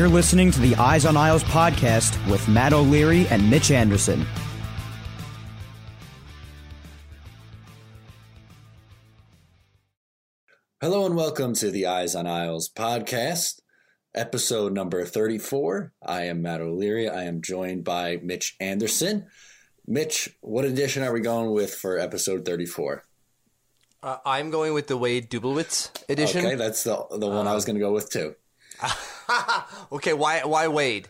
You're listening to the Eyes on Isles podcast with Matt O'Leary and Mitch Anderson. Hello and welcome to the Eyes on Isles podcast, episode number 34. I am Matt O'Leary. I am joined by Mitch Anderson. Mitch, what edition are we going with for episode 34? Uh, I'm going with the Wade Dubielewicz edition. Okay, that's the the one I was going to go with too. okay, why why Wade?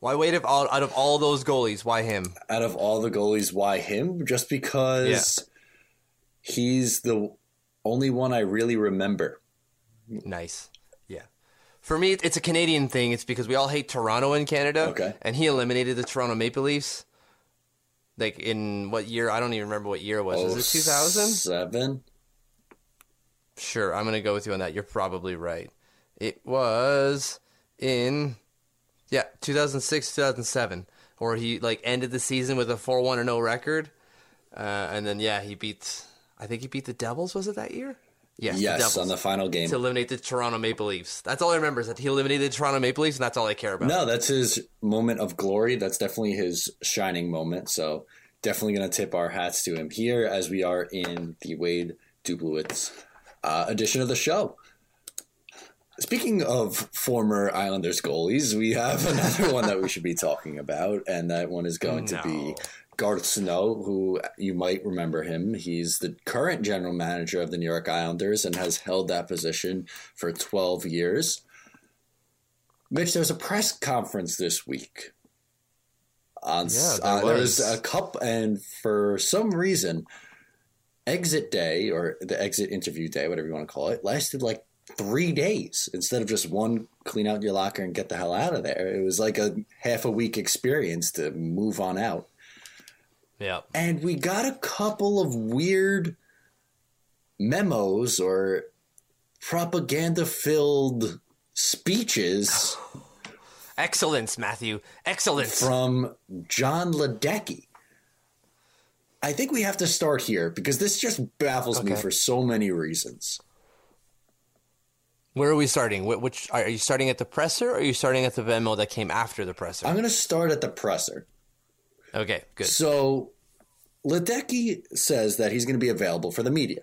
Why Wade of all, out of all those goalies? Why him? Out of all the goalies, why him? Just because he's the only one I really remember. Nice. Yeah. For me, it's a Canadian thing. It's because we all hate Toronto in Canada. Okay. And he eliminated the Toronto Maple Leafs. Like in what year? I don't even remember what year it was. Was it 2000? Seven. Sure, I'm gonna go with you on that. You're probably right. It was in yeah 2006 2007, where he like ended the season with a 4-1 0 record, uh, and then yeah he beat I think he beat the Devils. Was it that year? Yes, the Yes, Devils on the final game. to eliminate the Toronto Maple Leafs. That's all I remember is that he eliminated the Toronto Maple Leafs, and that's all I care about. No, that's his moment of glory. That's definitely his shining moment. So definitely going to tip our hats to him here as we are in the Wade Dubielewicz uh, edition of the show. Speaking of former Islanders goalies, we have another one that we should be talking about, and that one is going to be No. Garth Snow, who you might remember him. He's the current general manager of the New York Islanders and has held that position for 12 years. Mitch, there was a press conference this week. On Yeah, there uh, there was was. a cup, and for some reason, exit day or the exit interview day, whatever you want to call it, lasted like three days instead of just one clean out your locker and get the hell out of there. It was like a half a week experience to move on out. Yeah. And we got a couple of weird memos or propaganda filled speeches Excellence, Matthew. Excellence. from John Ledecky. I think we have to start here because this just baffles me for so many reasons. Where are we starting? Which are you starting at the presser, or are you starting at the memo that came after the presser? I'm going to start at the presser. okay, good. So, Ledecky says that he's going to be available for the media.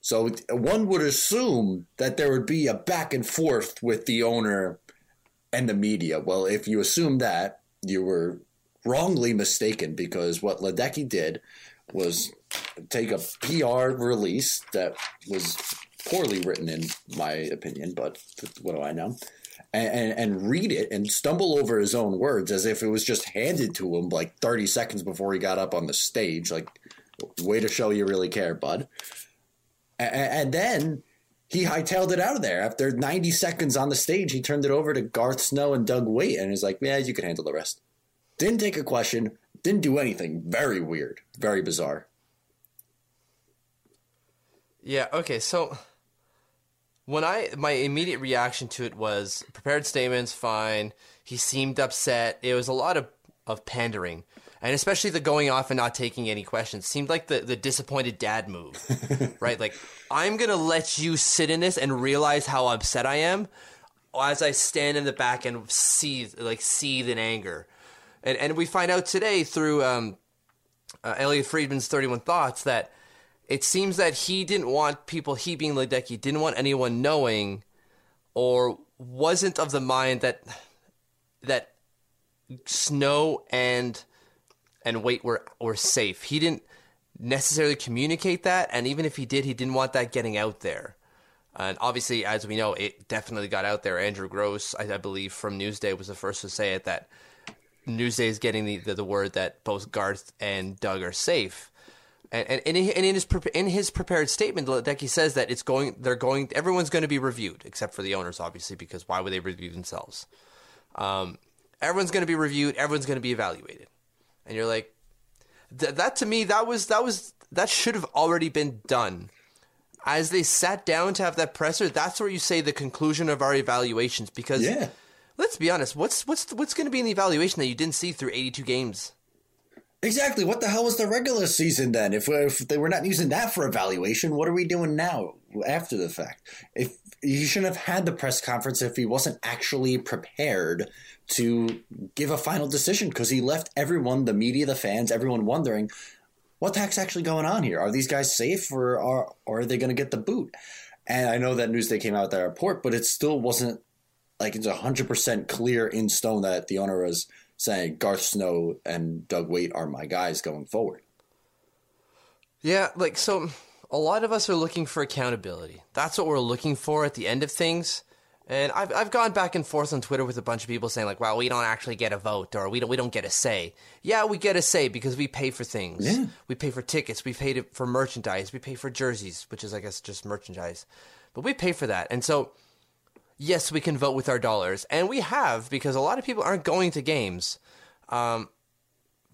So, one would assume that there would be a back and forth with the owner and the media. Well, if you assume that, you were wrongly mistaken because what Ledecky did was take a PR release that was poorly written, in my opinion, but what do I know? And, and, and read it and stumble over his own words as if it was just handed to him like 30 seconds before he got up on the stage. Like, way to show you really care, bud. And, and then he hightailed it out of there. After 90 seconds on the stage, he turned it over to Garth Snow and Doug Weight and was like, yeah, you can handle the rest. Didn't take a question, didn't do anything. Very weird, very bizarre. Yeah, okay, so when I my immediate reaction to it was prepared statements, fine. He seemed upset. It was a lot of, of pandering. And especially the going off and not taking any questions seemed like the, the disappointed dad move. right? Like, I'm gonna let you sit in this and realize how upset I am as I stand in the back and seethe like seethe in anger. And and we find out today through um, uh, Elliotte Friedman's 31 Thoughts that it seems that he didn't want people, he being Ledecky, didn't want anyone knowing or wasn't of the mind that that Snow and and Weight were were safe. He didn't necessarily communicate that, and even if he did, he didn't want that getting out there. And obviously, as we know, it definitely got out there. Andrew Gross, I, I believe, from Newsday was the first to say it that Newsday is getting the, the, the word that both Garth and Doug are safe. And, and, and in and in his in his prepared statement, Ledecky says that it's going. They're going. Everyone's going to be reviewed, except for the owners, obviously, because why would they review themselves? Um, everyone's going to be reviewed. Everyone's going to be evaluated, and you're like, th- that to me, that was that was that should have already been done. As they sat down to have that presser, that's where you say the conclusion of our evaluations. Because Yeah. let's be honest, what's what's what's going to be in the evaluation that you didn't see through 82 games? Exactly. What the hell was the regular season then? If, if they were not using that for evaluation, what are we doing now after the fact? If he shouldn't have had the press conference if he wasn't actually prepared to give a final decision because he left everyone, the media, the fans, everyone wondering what the heck's actually going on here. Are these guys safe or are, or are they going to get the boot? And I know that Newsday came out with that report, but it still wasn't like it's 100% clear in stone that the owner was saying Garth Snow and Doug Weight are my guys going forward. Yeah, like so a lot of us are looking for accountability. That's what we're looking for at the end of things. And I've I've gone back and forth on Twitter with a bunch of people saying like, "Well, we don't actually get a vote, or we don't we don't get a say." Yeah, we get a say because we pay for things. Yeah. We pay for tickets. We pay for merchandise. We pay for jerseys, which is I guess just merchandise, but we pay for that. And so, yes, we can vote with our dollars, and we have because a lot of people aren't going to games. Um,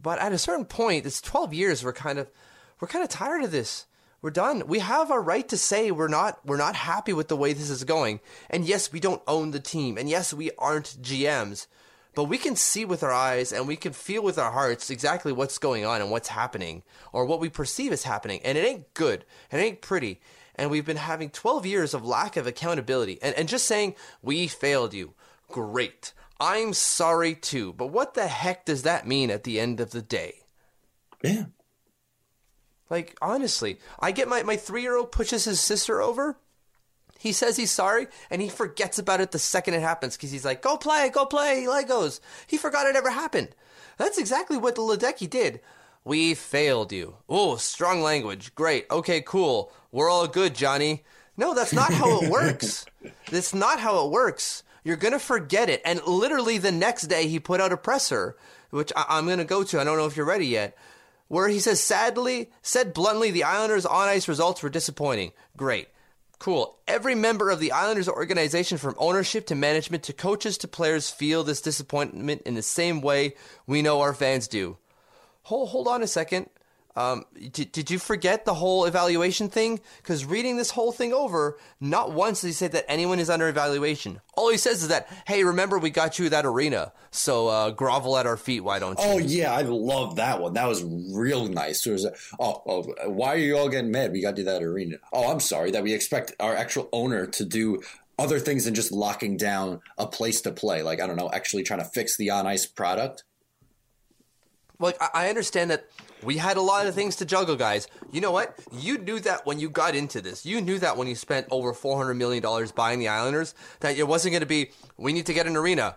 but at a certain point, it's twelve years. We're kind of we're kind of tired of this. We're done. We have a right to say we're not we're not happy with the way this is going. And yes, we don't own the team. And yes, we aren't GMs. But we can see with our eyes and we can feel with our hearts exactly what's going on and what's happening or what we perceive is happening. And it ain't good. It ain't pretty. And we've been having 12 years of lack of accountability. And, and just saying, we failed you. Great. I'm sorry too. But what the heck does that mean at the end of the day? Yeah. Like, honestly, I get my, my three year old pushes his sister over. He says he's sorry and he forgets about it the second it happens because he's like, go play, go play, Legos. He forgot it ever happened. That's exactly what the Ledecky did. We failed you. Oh, strong language. Great. Okay, cool. We're all good, Johnny. No, that's not how it works. That's not how it works. You're going to forget it. And literally the next day, he put out a presser, which I- am going to go to. I don't know if you're ready yet where he says, sadly, said bluntly, the Islanders' on ice results were disappointing. Great. Cool. Every member of the Islanders organization, from ownership to management to coaches to players, feel this disappointment in the same way we know our fans do. Hold, hold on a second. Um, did, did you forget the whole evaluation thing? Because reading this whole thing over, not once did he say that anyone is under evaluation. All he says is that, hey, remember we got you that arena, so uh, grovel at our feet, why don't you? Oh yeah, I love that one. That was real nice. It was, oh, oh, why are you all getting mad? We got you that arena. Oh, I'm sorry that we expect our actual owner to do other things than just locking down a place to play. Like I don't know, actually trying to fix the on ice product. Like I understand that we had a lot of things to juggle, guys. You know what? You knew that when you got into this. You knew that when you spent over $400 million buying the Islanders, that it wasn't going to be, we need to get an arena.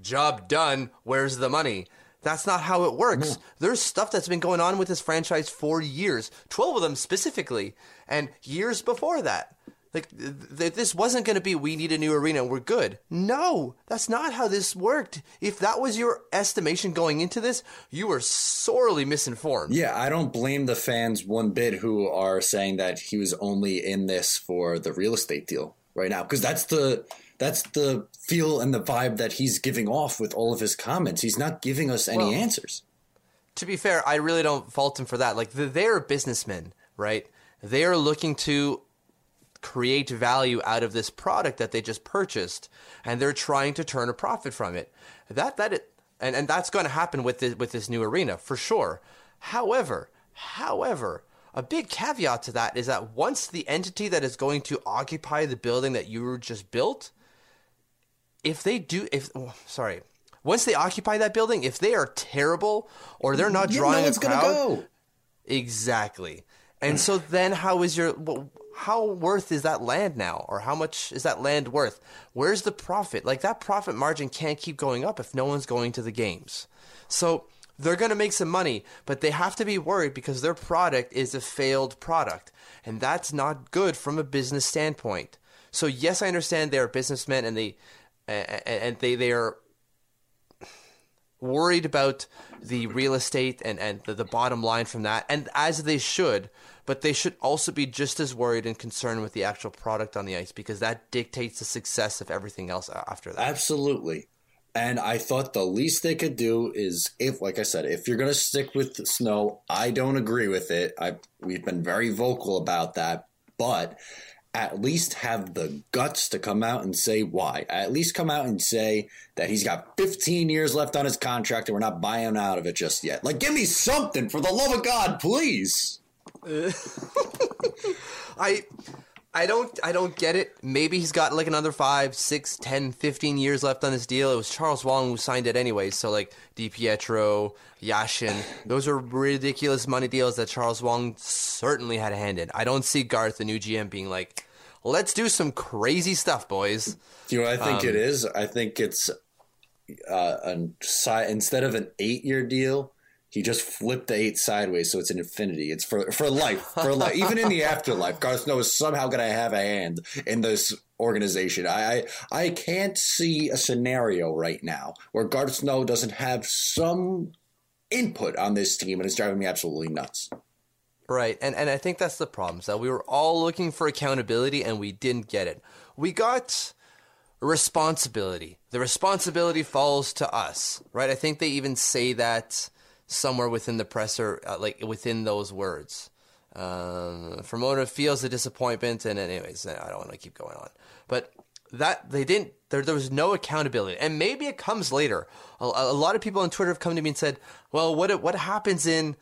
Job done. Where's the money? That's not how it works. No. There's stuff that's been going on with this franchise for years, 12 of them specifically, and years before that. Like th- this wasn't going to be we need a new arena we're good. No, that's not how this worked. If that was your estimation going into this, you were sorely misinformed. Yeah, I don't blame the fans one bit who are saying that he was only in this for the real estate deal right now because that's the that's the feel and the vibe that he's giving off with all of his comments. He's not giving us any well, answers. To be fair, I really don't fault him for that. Like they're businessmen, right? They are looking to create value out of this product that they just purchased and they're trying to turn a profit from it. That that it, and and that's going to happen with this, with this new arena for sure. However however a big caveat to that is that once the entity that is going to occupy the building that you just built if they do if oh, sorry once they occupy that building if they are terrible or they're not drawing a crowd go. exactly. And so then how is your well, how worth is that land now? Or how much is that land worth? Where's the profit? Like that profit margin can't keep going up if no one's going to the games. So they're going to make some money but they have to be worried because their product is a failed product. And that's not good from a business standpoint. So yes i understand they're businessmen and they and they they are worried about the real estate and, and the, the bottom line from that, and as they should, but they should also be just as worried and concerned with the actual product on the ice because that dictates the success of everything else after that. Absolutely. And I thought the least they could do is if, like I said, if you're going to stick with snow, I don't agree with it. I we've been very vocal about that, but at least have the guts to come out and say why. At least come out and say that he's got 15 years left on his contract and we're not buying out of it just yet. Like, give me something for the love of God, please. I. I don't I don't get it. Maybe he's got like another five, six, ten, fifteen years left on this deal. It was Charles Wang who signed it anyway. So like Di Pietro, Yashin, those are ridiculous money deals that Charles Wang certainly had a hand in. I don't see Garth, the new GM, being like, let's do some crazy stuff, boys. Do you know what I think Um, it is? I think it's uh, a instead of an eight year deal, he just flipped the eight sideways, so it's an infinity. It's for for life, for life. Even in the afterlife, Garth Snow is somehow going to have a hand in this organization. I, I I can't see a scenario right now where Garth Snow doesn't have some input on this team, and it's driving me absolutely nuts. Right, and and I think that's the problem. Is that we were all looking for accountability and we didn't get it. We got responsibility. The responsibility falls to us, right? I think they even say that somewhere within the presser, uh, like within those words. Um, Fermona feels the disappointment, and anyways, I don't want to keep going on, but that they didn't. There, there was no accountability, and maybe it comes later. A, a lot of people on Twitter have come to me and said, "Well, what what happens in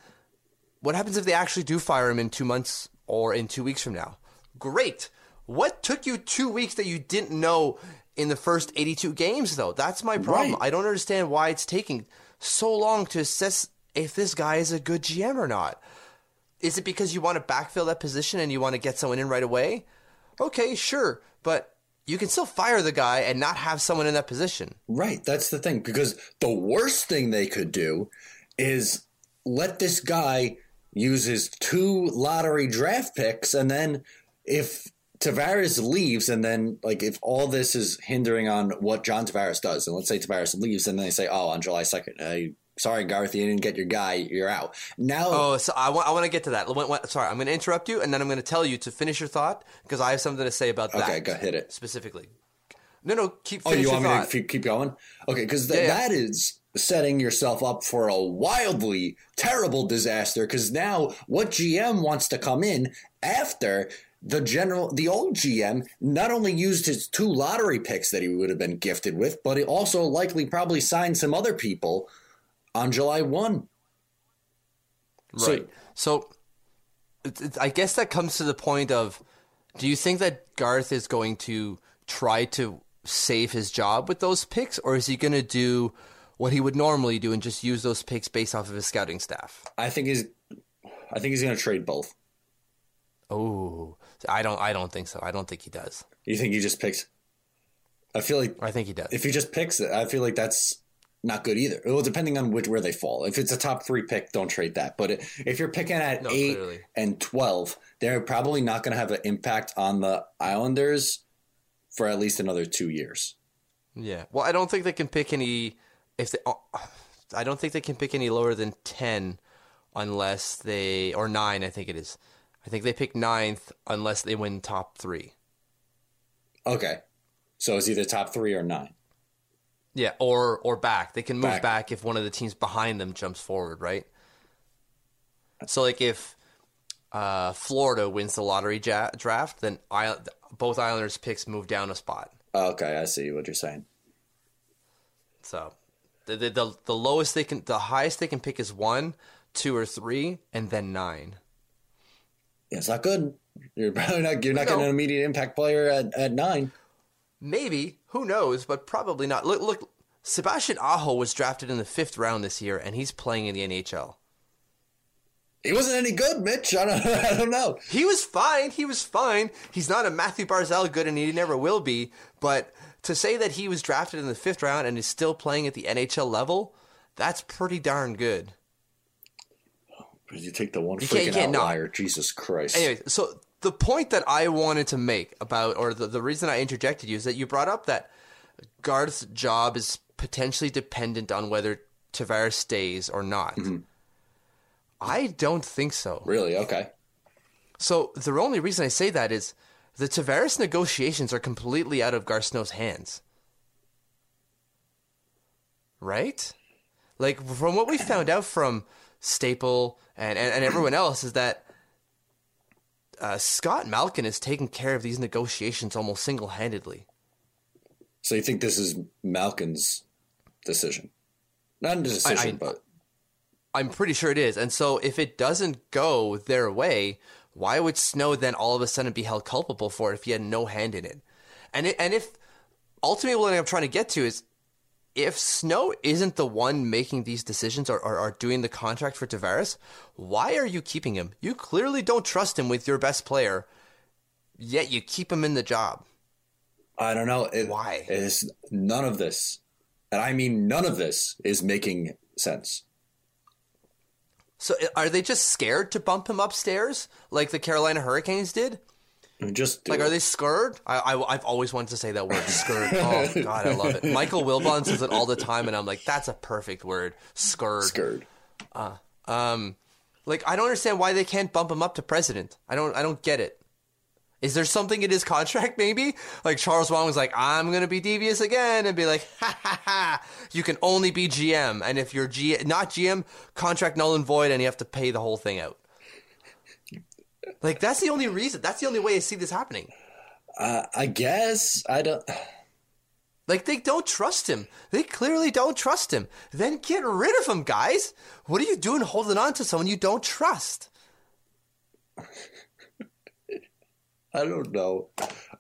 what happens if they actually do fire him in two months or in two weeks from now? Great. What took you two weeks that you didn't know in the first 82 games, though? That's my problem. Right. I don't understand why it's taking so long to assess if this guy is a good GM or not. Is it because you want to backfill that position and you want to get someone in right away? Okay, sure. But you can still fire the guy and not have someone in that position. Right, that's the thing. Because the worst thing they could do is let this guy use his two lottery draft picks, and then if Tavares leaves, and then like if all this is hindering on what John Tavares does, and let's say Tavares leaves, and then they say, "Oh, on July second, uh, sorry, Garth, you didn't get your guy, you're out." Now, Oh, so I want, I want to get to that. Sorry, I'm going to interrupt you, and then I'm going to tell you to finish your thought because I have something to say about that. okay, go hit it. specifically. No, no, keep. Oh, you want me thought. to keep- keep going? Okay, because th- Yeah, yeah. that is setting yourself up for a wildly terrible disaster. Because now, what GM wants to come in after the general, the old GM, not only used his two lottery picks that he would have been gifted with, but he also likely probably signed some other people on July one. So- Right. So, it, it, I guess that comes to the point of: Do you think that Garth is going to try to save his job with those picks, or is he going to do what he would normally do and just use those picks based off of his scouting staff? I think he's, I think he's going to trade both. Oh, I don't. I don't think so. I don't think he does. You think he just picks? I feel like I think he does. if he just picks it, I feel like that's not good either. Well, depending on which where they fall. If it's a top three pick, don't trade that. But if you're picking at No, eight clearly. and twelve, they're probably not going to have an impact on the Islanders for at least another two years. Yeah. Well, I don't think they can pick any. If they, oh, I don't think they can pick any lower than ten, unless they or nine. I think it is. I think they pick ninth unless they win top three. Okay, so it's either top three or nine. Yeah, or or back. They can move Back. back, if one of the teams behind them jumps forward, right? So, like if uh, Florida wins the lottery ja- draft, then Isle- both Islanders picks move down a spot. Okay, I see what you're saying. So, the, the the the lowest they can, the highest they can pick is one, two, or three, and then nine. Yeah, it's not good. You're probably not. You're not No. getting an immediate impact player at, at nine. Maybe, who knows, but probably not. Look, look, Sebastian Aho was drafted in the fifth round this year, and he's playing in the NHL. He wasn't any good, Mitch. I don't. I don't know. He was fine. He was fine. He's not a Mathew Barzal good, and he never will be. But to say that he was drafted in the fifth round and is still playing at the NHL level, that's pretty darn good. Because you take the one You can't- freaking can't not. Jesus Christ. Anyway, so the point that I wanted to make about, or the, the reason I interjected you, is that you brought up that Garth's job is potentially dependent on whether Tavares stays or not. Mm-hmm. I don't think so. Really? Okay. So the only reason I say that is the Tavares negotiations are completely out of Garth Snow's hands. Right? Like from what we found out from Staple and, and, and everyone else is that uh, Scott Malkin is taking care of these negotiations almost single handedly. So you think this is Malkin's decision? Not a decision, I- but I'm pretty sure it is. And so if it doesn't go their way, why would Snow then all of a sudden be held culpable for it if he had no hand in it? And it, and if ultimately what I'm trying to get to is if Snow isn't the one making these decisions or, or, or, doing the contract for Tavares, why are you keeping him? You clearly don't trust him with your best player, yet you keep him in the job. I don't know. It, why? Is none of this, and I mean none of this, is making sense. So are they just scared to bump him upstairs like the Carolina Hurricanes did? Just like, are they scared? I, I have always wanted to say that word, scared. Oh God, I love it. Michael Wilbon says it all the time, and I'm like, that's a perfect word, scared. Scared. Uh, um, like I don't understand why they can't bump him up to president. I don't, I don't get it. Is there something in his contract, maybe? Like Charles Wang was like, I'm gonna be devious again, and be like, ha ha ha, you can only be GM, and if you're G not GM, contract null and void, and you have to pay the whole thing out. Like that's the only reason. That's the only way I see this happening. Uh, I guess I don't. Like they don't trust him. They clearly don't trust him. Then get rid of him, guys. What are you doing holding on to someone you don't trust? I don't know.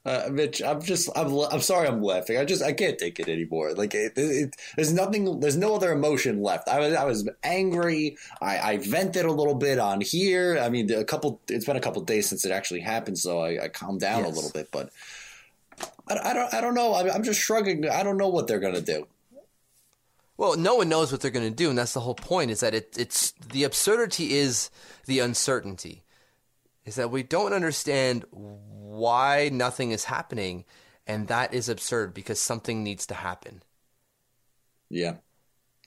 Uh, Mitch, I'm just, I'm, I'm sorry, I'm laughing. I just, I can't take it anymore. Like, it, it, it, there's nothing, there's no other emotion left. I was, I was angry. I, I vented a little bit on here. I mean, a couple, it's been a couple days since it actually happened, so I, I calmed down yes. a little bit. But I, I don't, I don't know. I'm, I'm just shrugging. I don't know what they're gonna do. Well, no one knows what they're going to do, and that's the whole point. Is that it, it's the absurdity is the uncertainty is that we don't understand why nothing is happening, and that is absurd because something needs to happen. Yeah.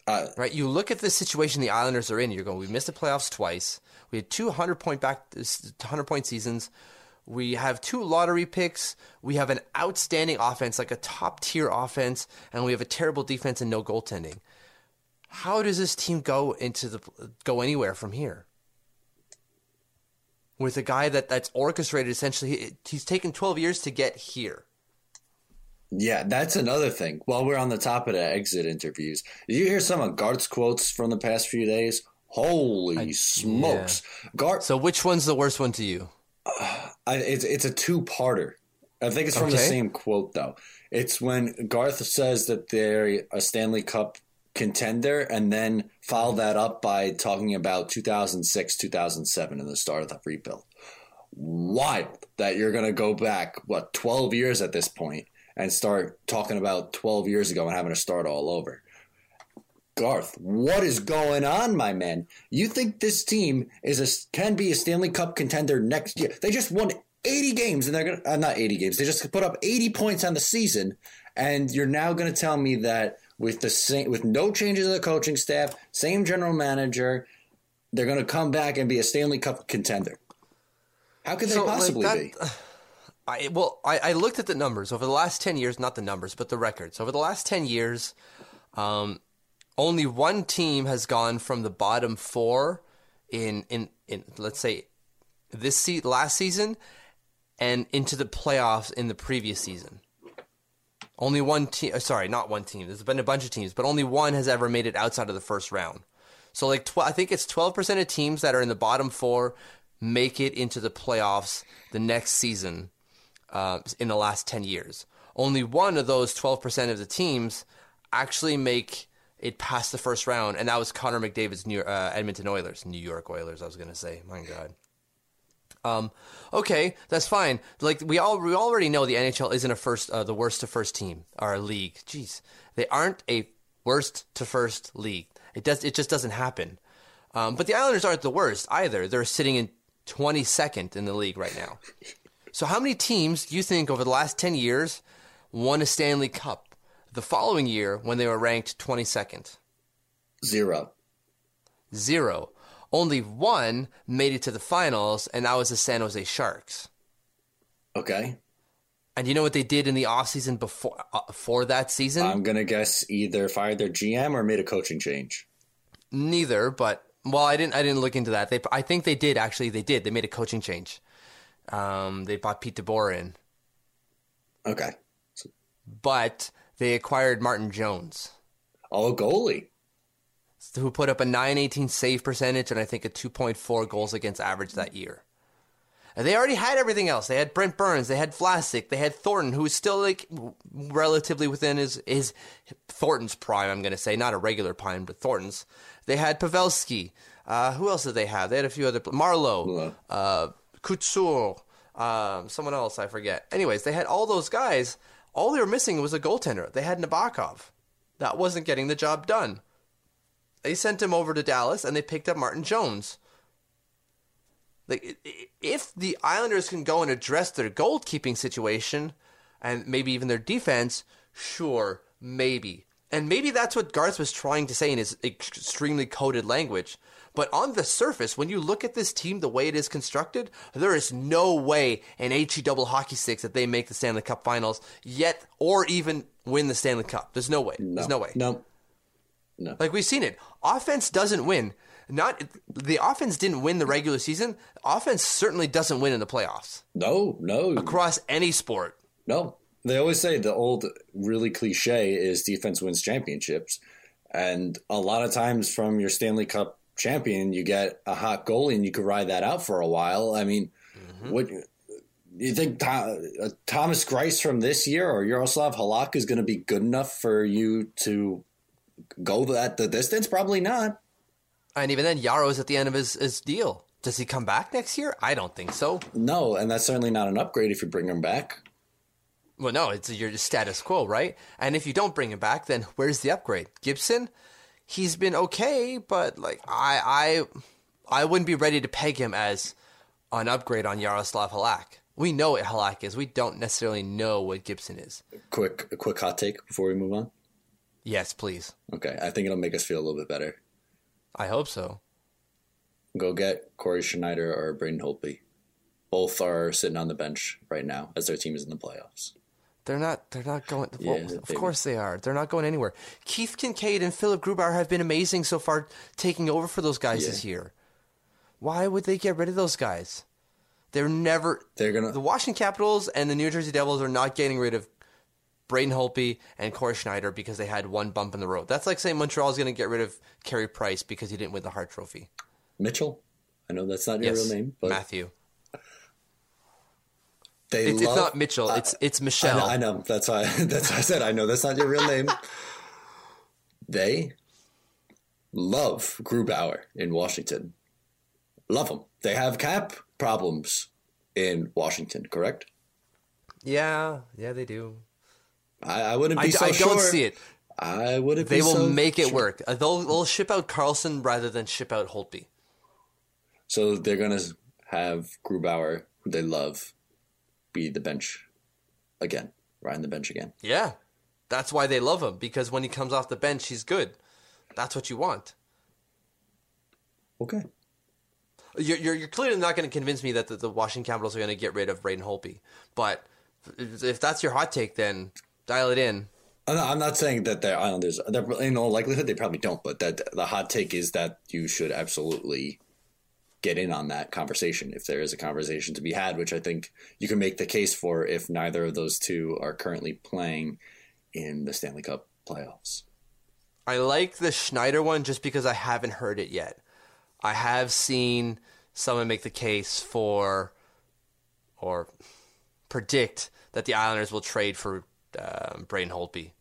Uh, right. You look at the situation the Islanders are in. You're going. We missed the playoffs twice. We had two hundred point back, hundred point seasons. We have two lottery picks. We have an outstanding offense, like a top tier offense, and we have a terrible defense and no goaltending. How does this team go into the go anywhere from here? With a guy that that's orchestrated essentially he's taken 12 years to get here. Yeah that's another thing. While we're on the top of the exit interviews did you hear some of garth's quotes from the past few days? Holy I, smokes. yeah. garth so which one's the worst one to you? Uh, I, it's, it's a two-parter. I think it's from okay. the same quote though. It's when garth says that they're a stanley cup contender and then follow that up by talking about 2006 2007 and the start of the rebuild. Wild that you're going to go back what 12 years at this point and start talking about 12 years ago and having to start all over. Garth what is going on my man? You think this team is a can be a stanley cup contender next year? They just won 80 games and they're to uh, not 80 games they just put up 80 points on the season and you're now going to tell me that with the same with no changes in the coaching staff, same general manager, they're going to come back and be a Stanley Cup contender. How could they so, possibly like that, be? I, well, I, I, looked at the numbers over the last ten years, not the numbers, but the records. Over the last ten years, um, only one team has gone from the bottom four in in, in let's say this se- last season and into the playoffs in the previous season. Only one team, uh, sorry, not one team. There's been a bunch of teams, but only one has ever made it outside of the first round. So like, tw- I think it's 12% of teams that are in the bottom four make it into the playoffs the next season uh, in the last 10 years. Only one of those 12% of the teams actually make it past the first round, and that was Connor McDavid's New, uh, Edmonton Oilers, New York Oilers. I was gonna say, my God. Um, okay, that's fine. Like we all we already know the NHL isn't a first uh, the worst to first team or a league. Jeez, they aren't a worst to first league. It does it just doesn't happen. Um, but the Islanders aren't the worst either. They're sitting in 22nd in the league right now. So how many teams do you think over the last 10 years won a Stanley Cup the following year when they were ranked 22nd? Zero. Zero only one made it to the finals, and that was the San Jose Sharks. Okay. And you know what they did in the offseason before uh, for that season? I'm gonna guess either fired their GM or made a coaching change. Neither, but well, I didn't. I didn't look into that. They, I think they did actually. They did. They made a coaching change. Um, they bought Pete DeBoer in. Okay. But they acquired Martin Jones. Oh, goalie who put up a 918 save percentage and I think a 2.4 goals against average that year. And they already had everything else. They had Brent Burns, they had Vlasic, they had Thornton, who was still like relatively within his his Thornton's prime. I'm going to say not a regular prime, but Thornton's. They had Pavelski. Uh, who else did they have? They had a few other Marleau, uh, Couture, um, someone else I forget. Anyways, they had all those guys. All they were missing was a goaltender. They had Nabokov. That wasn't getting the job done. They sent him over to Dallas, and they picked up Martin Jones. Like, if the Islanders can go and address their goalkeeping situation, and maybe even their defense, sure, maybe. And maybe that's what Garth was trying to say in his extremely coded language. But on the surface, when you look at this team the way it is constructed, there is no way in HE double hockey sticks that they make the Stanley Cup finals yet or even win the Stanley Cup. There's no way. No. There's no way. No. No. Like we've seen it. Offense doesn't win. Not the offense didn't win the regular season. Offense certainly doesn't win in the playoffs. No, no. Across any sport. No. They always say the old really cliche is defense wins championships. And a lot of times from your Stanley Cup champion, you get a hot goalie and you could ride that out for a while. I mean, mm-hmm. what you think Th- uh, Thomas Greiss from this year or Yaroslav Halak is going to be good enough for you to go that the distance? Probably not. And even then, Yaro's at the end of his, his deal. Does he come back next year? I don't think so. No, and that's certainly not an upgrade if you bring him back. Well, no, it's your status quo, right? And if you don't bring him back, then where's the upgrade? Gibson, he's been okay, but like I, I, I wouldn't be ready to peg him as an upgrade on Yaroslav Halak. We know what Halak is. We don't necessarily know what Gibson is. Quick, a quick hot take before we move on. Yes, please. Okay, I think it'll make us feel a little bit better. I hope so. Go get Cory Schneider or Braden Holtby. Both are sitting on the bench right now as their team is in the playoffs. They're not. They're not going. Well, yeah, of course they are. They're not going anywhere. Keith Kinkaid and Philip Grubauer have been amazing so far, taking over for those guys yeah. this year. Why would they get rid of those guys? They're never. They're gonna. The Washington Capitals and the New Jersey Devils are not getting rid of Braden Holtby and Cory Schneider because they had one bump in the road. That's like saying Montreal is going to get rid of Carey Price because he didn't win the Hart Trophy. Mitchell. I know that's not your yes, real name, but Matthew. They it's, love, it's not Mitchell. Uh, it's it's Michelle. I know, I know. That's why. That's why I said I know that's not your real name. they love Grubauer in Washington. Love him. They have cap problems in Washington, correct? Yeah, yeah, they do. I, I wouldn't be I, so I sure. don't see it. I wouldn't. They will so make it sure. work. Uh, They'll they'll ship out Carlson rather than ship out Holtby. So they're gonna have Grubauer, who they love, be the bench again, riding the bench again. Yeah, that's why they love him because when he comes off the bench, he's good. That's what you want. Okay. You're you're, you're clearly not going to convince me that the, the Washington Capitals are going to get rid of Braden Holtby, but if that's your hot take, then dial it in. I'm not, I'm not saying that the Islanders, they're, in all likelihood, they probably don't, but that the hot take is that you should absolutely get in on that conversation if there is a conversation to be had, which I think you can make the case for if neither of those two are currently playing in the Stanley Cup playoffs. I like the Schneider one just because I haven't heard it yet. I have seen someone make the case for or predict that the Islanders will trade for um, Braden Holtby.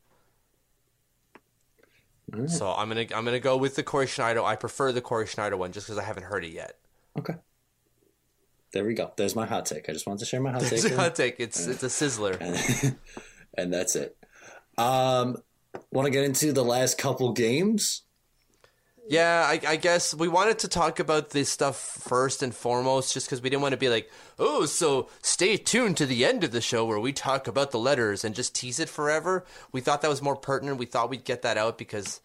Right. So I'm gonna I'm gonna go with the Cory Schneider. I prefer the Cory Schneider one just because I haven't heard it yet. Okay. There we go. There's my hot take. I just wanted to share my hot There's take. a hot take. It's it's a sizzler. And, and that's it. Um, want to get into the last couple games? Yeah, I, I, guess we wanted to talk about this stuff first and foremost, just because we didn't want to be like, oh, so stay tuned to the end of the show where we talk about the letters and just tease it forever. We thought that was more pertinent. We thought we'd get that out because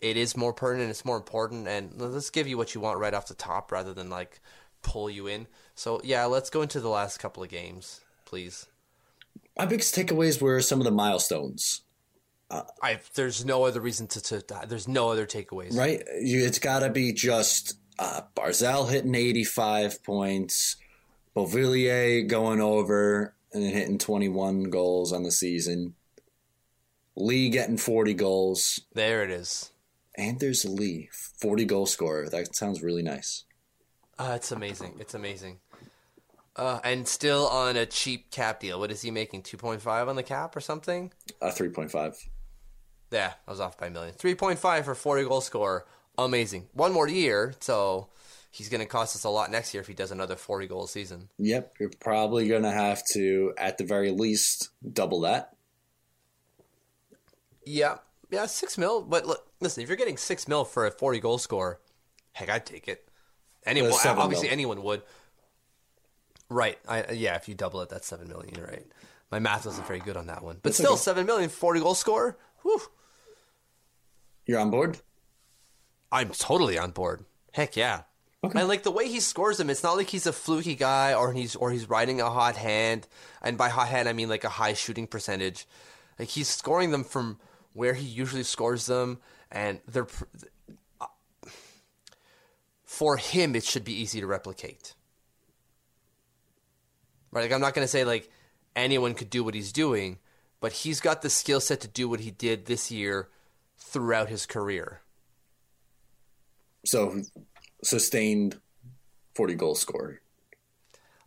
it is more pertinent, it's more important, and let's give you what you want right off the top rather than like pull you in. So yeah, let's go into the last couple of games, please. My biggest takeaways were some of the milestones. Uh, I there's no other reason to, to there's no other takeaways. Right, you, it's got to be just uh, Barzal hitting 85 points, Beauvillier going over and then hitting 21 goals on the season, Lee getting 40 goals. There it is. Anders Lee, 40 goal scorer. That sounds really nice. Uh, it's amazing. It's amazing. Uh, and still on a cheap cap deal. What is he making? Two point five on the cap or something? Uh, three point five. Yeah, I was off by a million. Three point five for forty goal scorer. Amazing. One more year, so he's going to cost us a lot next year if he does another forty goal season. Yep, you're probably gonna have to, at the very least, double that. Yeah, yeah, six mil. But look, listen, if you're getting six mil for a forty goal score, heck, I'd take it. Anyone, obviously, mil. anyone would. Right. I, yeah, if you double it, that's seven million. You're right. My math wasn't very good on that one, but That's still, okay. seven million, 40 goal score. Whew. You're on board. I'm totally on board. Heck yeah. Okay. And like the way he scores them, it's not like he's a fluky guy or he's or he's riding a hot hand. And by hot hand, I mean like a high shooting percentage. Like he's scoring them from where he usually scores them, and they're for him. It should be easy to replicate. Right? Like I'm not going to say like anyone could do what he's doing, but he's got the skill set to do what he did this year throughout his career. So sustained forty goal scorer.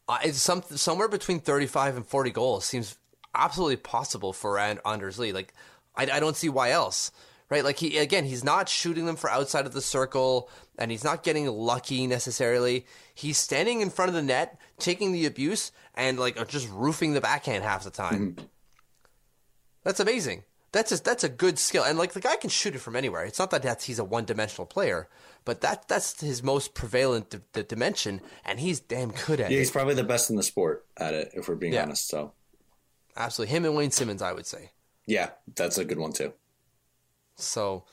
Uh, it's some somewhere between 35 and 40 goals seems absolutely possible for An- Anders Lee. Like, I, I don't see why else, right? Like he again, he's not shooting them for outside of the circle, and he's not getting lucky necessarily. He's standing in front of the net, taking the abuse, and like just roofing the backhand half the time. That's amazing. That's a, that's a good skill, and like the guy can shoot it from anywhere. It's not that that's, he's a one dimensional player, but that that's his most prevalent d- d- dimension, and he's damn good at Yeah, it. he's probably the best in the sport at it, if we're being Yeah. honest. So Absolutely, him and Wayne Simmonds, I would say. yeah, that's a good one too. So,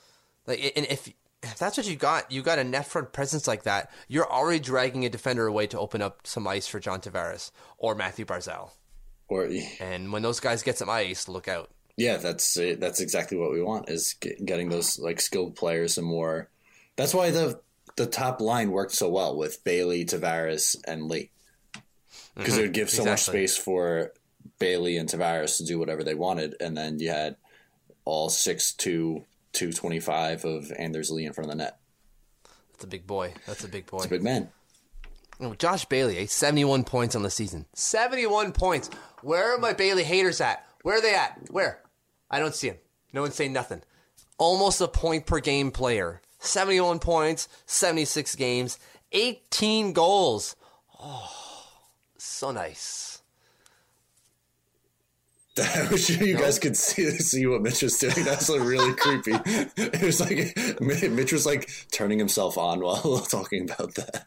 like, and if if that's what you got, you got a net front presence like that. You're already dragging a defender away to open up some ice for John Tavares or Mathew Barzal. Or And when those guys get some ice, look out. Yeah, that's it. that's exactly what we want is get, getting those like skilled players and more. That's why the the top line worked so well with Bailey, Tavares, and Lee because it would give so much space for Bailey and Tavares to do whatever they wanted, and then you had all six to two twenty five of Anders Lee in front of the net. That's a big boy. That's a big boy. It's a big man. Oh, Josh Bailey, eh? 71 points on the season. 71 points. Where are my Bailey haters at? Where are they at? Where? I don't see him. No one's saying nothing. Almost a point per game player. 71 points, 76 games, 18 goals. Oh, so nice. I wish you guys could see see what Mitch was doing. That's like really creepy. It was like Mitch was like turning himself on while talking about that.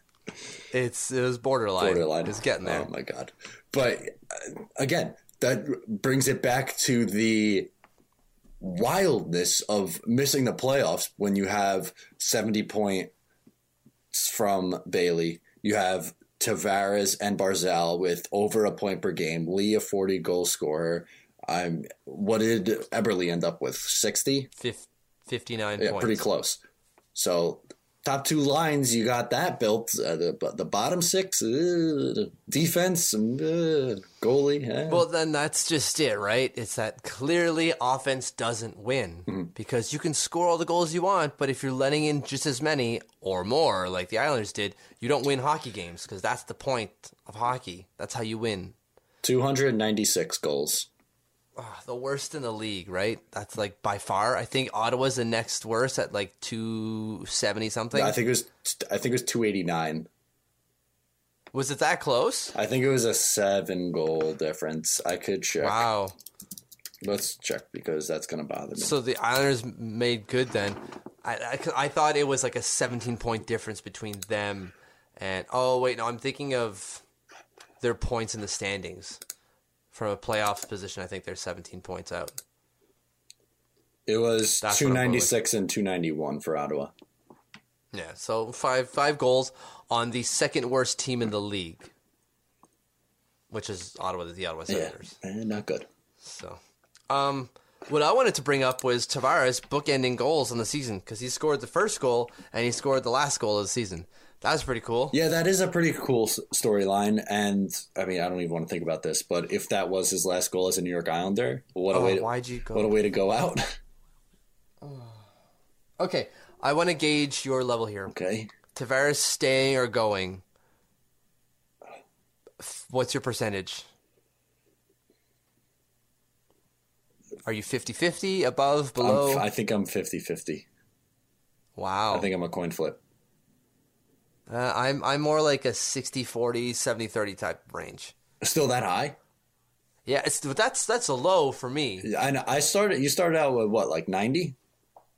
It's it was borderline. Borderline. It's getting there. Oh my god! But uh, again, that brings it back to the wildness of missing the playoffs when you have seventy points from Bailey. You have Tavares and Barzal with over a point per game. Lee a forty goal scorer. I'm. What did Eberle end up with? Sixty. Fif- 59 Yeah, points. pretty close. So top two lines, you got that built. Uh, the the bottom six, uh, defense, uh, goalie. Well, then that's just it, right? It's that clearly offense doesn't win Mm-hmm. because you can score all the goals you want, but if you're letting in just as many or more, like the Islanders did, you don't win hockey games because that's the point of hockey. That's how you win. two hundred ninety six goals. Ah, the worst in the league, right? That's like by far. I think Ottawa's the next worst at like 270 something. I think it was. I think it was two eighty nine. Was it that close? I think it was a seven goal difference. I could check. Wow. Let's check because that's gonna bother me. So the Islanders made good then. I, I, I thought it was like a 17 point difference between them and. Oh, wait, no, I'm thinking of their points in the standings. From a playoff position, I think they're 17 points out. it was That's two what I'm going ninety six and two ninety one for Ottawa. Yeah, so five five goals on the second worst team in the league, which is Ottawa, the Ottawa Yeah, Senators. eh, not good. So, um, what I wanted to bring up was Tavares bookending goals on the season because he scored the first goal and he scored the last goal of the season. That was pretty cool. Yeah, that is a pretty cool storyline, and I mean, I don't even want to think about this, but if that was his last goal as a New York Islander, what a Oh, way! To, why'd you go? What a way to go out. Okay, I want to gauge your level here. okay, Tavares staying or going? What's your percentage? Are you 50-50, above, below? I'm, I think I'm 50-50. wow. I think I'm a coin flip. Uh, I'm I'm more like a 60-40, 70-30 type range. Still that high? Yeah, it's that's that's a low for me. I know. I started. You started out with what, like 90?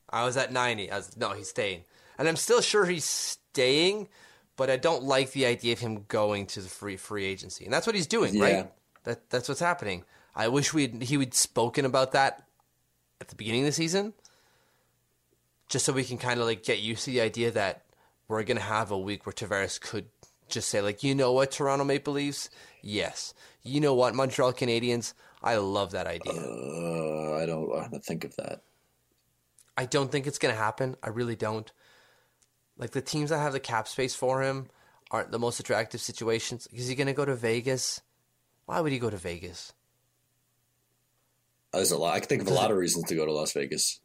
I was at 90. I was no, he's staying. And I'm still sure he's staying, but I don't like the idea of him going to the free free agency. And that's what he's doing, Yeah. right? That that's what's happening. I wish we he would spoken about that at the beginning of the season. Just so we can kind of like get used to the idea that we're going to have a week where Tavares could just say like, "You know what, Toronto Maple Leafs? Yes. You know what, Montreal Canadiens? I love that idea." Uh, I don't want to think of that. I don't think it's going to happen. I really don't. Like the teams that have the cap space for him aren't the most attractive situations. Is he going to go to Vegas? Why would he go to Vegas? There's a lot. I can think of a lot of reasons to go to Las Vegas.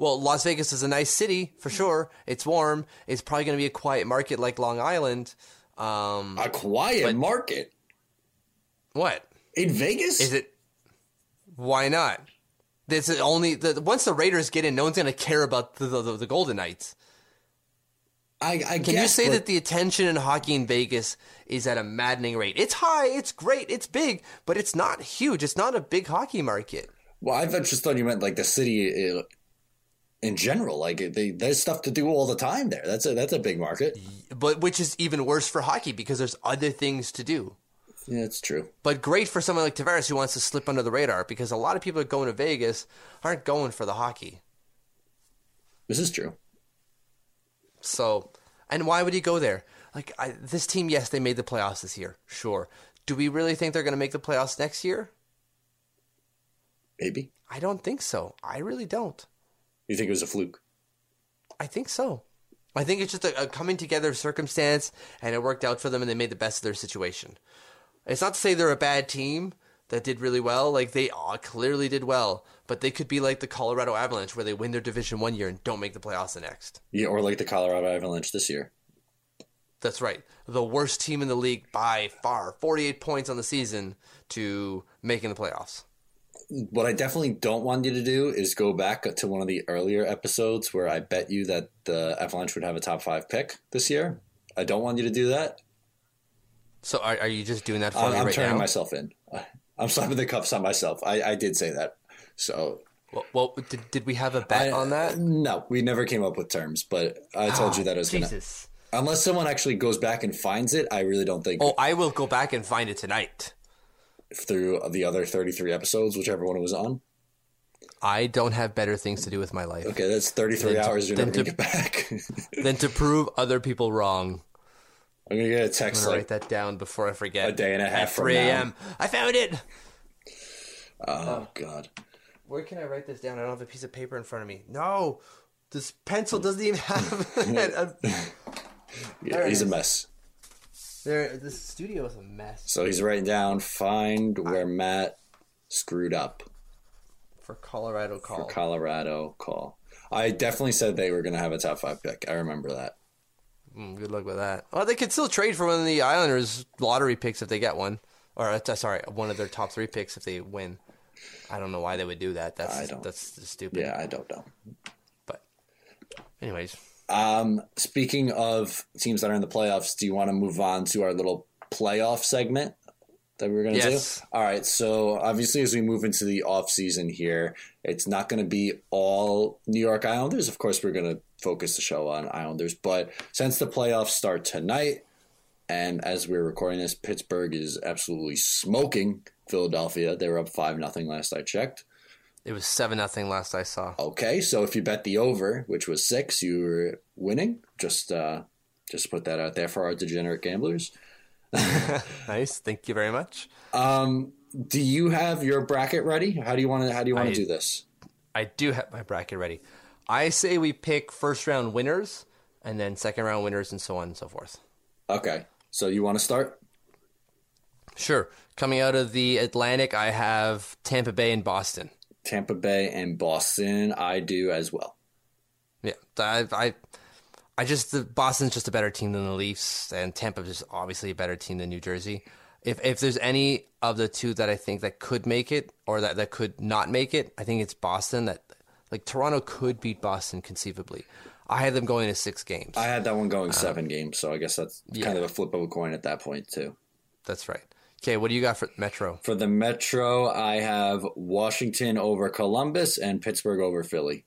Well, Las Vegas is a nice city for sure. It's warm. It's probably going to be a quiet market like Long Island. Um, A quiet But- market what in Vegas. is it? Why not? This is only the, once the Raiders get in, no one's going to care about the, the, the Golden Knights. I, I Can guess, you say but- that the attention in hockey in Vegas is at a maddening rate? It's high, it's great, it's big, but it's not huge. It's not a big hockey market. Well, I've just thought you meant like the city uh, in general. Like they, there's stuff to do all the time there. That's a that's a big market. But which is even worse for hockey because there's other things to do. Yeah, it's true. But great for someone like Tavares who wants to slip under the radar because a lot of people that go into Vegas aren't going for the hockey. This is true. So, and why would he go there? Like I, this team, yes, they made the playoffs this year, sure. Do we really think they're going to make the playoffs next year? Maybe I don't think so. I really don't. You think it was a fluke. I think so. I think it's just a, a coming together of circumstance, and it worked out for them, and they made the best of their situation. It's not to say they're a bad team that did really well. Like they clearly did well, but they could be like the Colorado Avalanche, where they win their division one year and don't make the playoffs the next. Yeah, or like the Colorado Avalanche this year. That's right. The worst team in the league by far, 48 points on the season to making the playoffs. What I definitely don't want you to do is go back to one of the earlier episodes where I bet you that the Avalanche would have a top five pick this year. I don't want you to do that. So are, are you just doing that for I'm, me I'm right turning now? myself in. I'm slapping the cuffs on myself. I, I did say that. So Well, well did, did we have a bet I- on that? No, we never came up with terms, but I told ah, you that I was gonna. Jesus. Unless someone actually goes back and finds it, I really don't think Oh, I will go back and find it tonight. Through the other 33 episodes, whichever one it was on. I don't have better things to do with my life Okay, that's 33 Then to- hours you're then never gonna get back. than to prove other people wrong. I'm gonna get a I'm text gonna like, write that down before I forget. a day and a half At 3 a.m. I found it. Oh, oh god, Where can I write this down? I don't have a piece of paper in front of me. No, this pencil doesn't even have. a, yeah, There he's a mess. There, this studio is a mess So he's writing down find where Matt screwed up for Colorado call. for. Colorado call. I definitely said they were gonna have a top five pick. I remember that. Mm, good luck with that. Well, they could still trade for one of the Islanders' lottery picks if they get one, or uh, sorry, one of their top three picks if they win. I don't know why they would do that. That's I don't- that's stupid. Yeah, I don't know. But, anyways, Um, speaking of teams that are in the playoffs, do you want to move on to our little playoff segment that we were going to Yes. do? All right. So obviously, as we move into the off season here, it's not going to be all New York Islanders. Of course, we're going to focus the show on Islanders, but since the playoffs start tonight, and as we're recording this, Pittsburgh is absolutely smoking Philadelphia. They were up five nothing last I checked. It was seven nothing last I saw. Okay, so if you bet the over, which was six, you were winning. Just uh, just put that out there for our degenerate gamblers. Nice, thank you very much. Um, do you have your bracket ready? How do you want to How do you want to do this? I do have my bracket ready. I say we pick first round winners and then second round winners and so on and so forth. Okay, so you want to start? Sure. Coming out of the Atlantic, I have Tampa Bay and Boston. Tampa Bay and Boston. I do as well. Yeah, I, I, I just the Boston's just a better team than the Leafs, and Tampa's just obviously a better team than New Jersey. if if there's any of the two that I think that could make it or that that could not make it, I think it's Boston. That like Toronto could beat Boston conceivably. I had them going to six games. I had that one going uh, seven games, so I guess that's kind of a flip of a coin at that point too. That's right. Okay, what do you got for Metro? For the Metro, I have Washington over Columbus and Pittsburgh over Philly.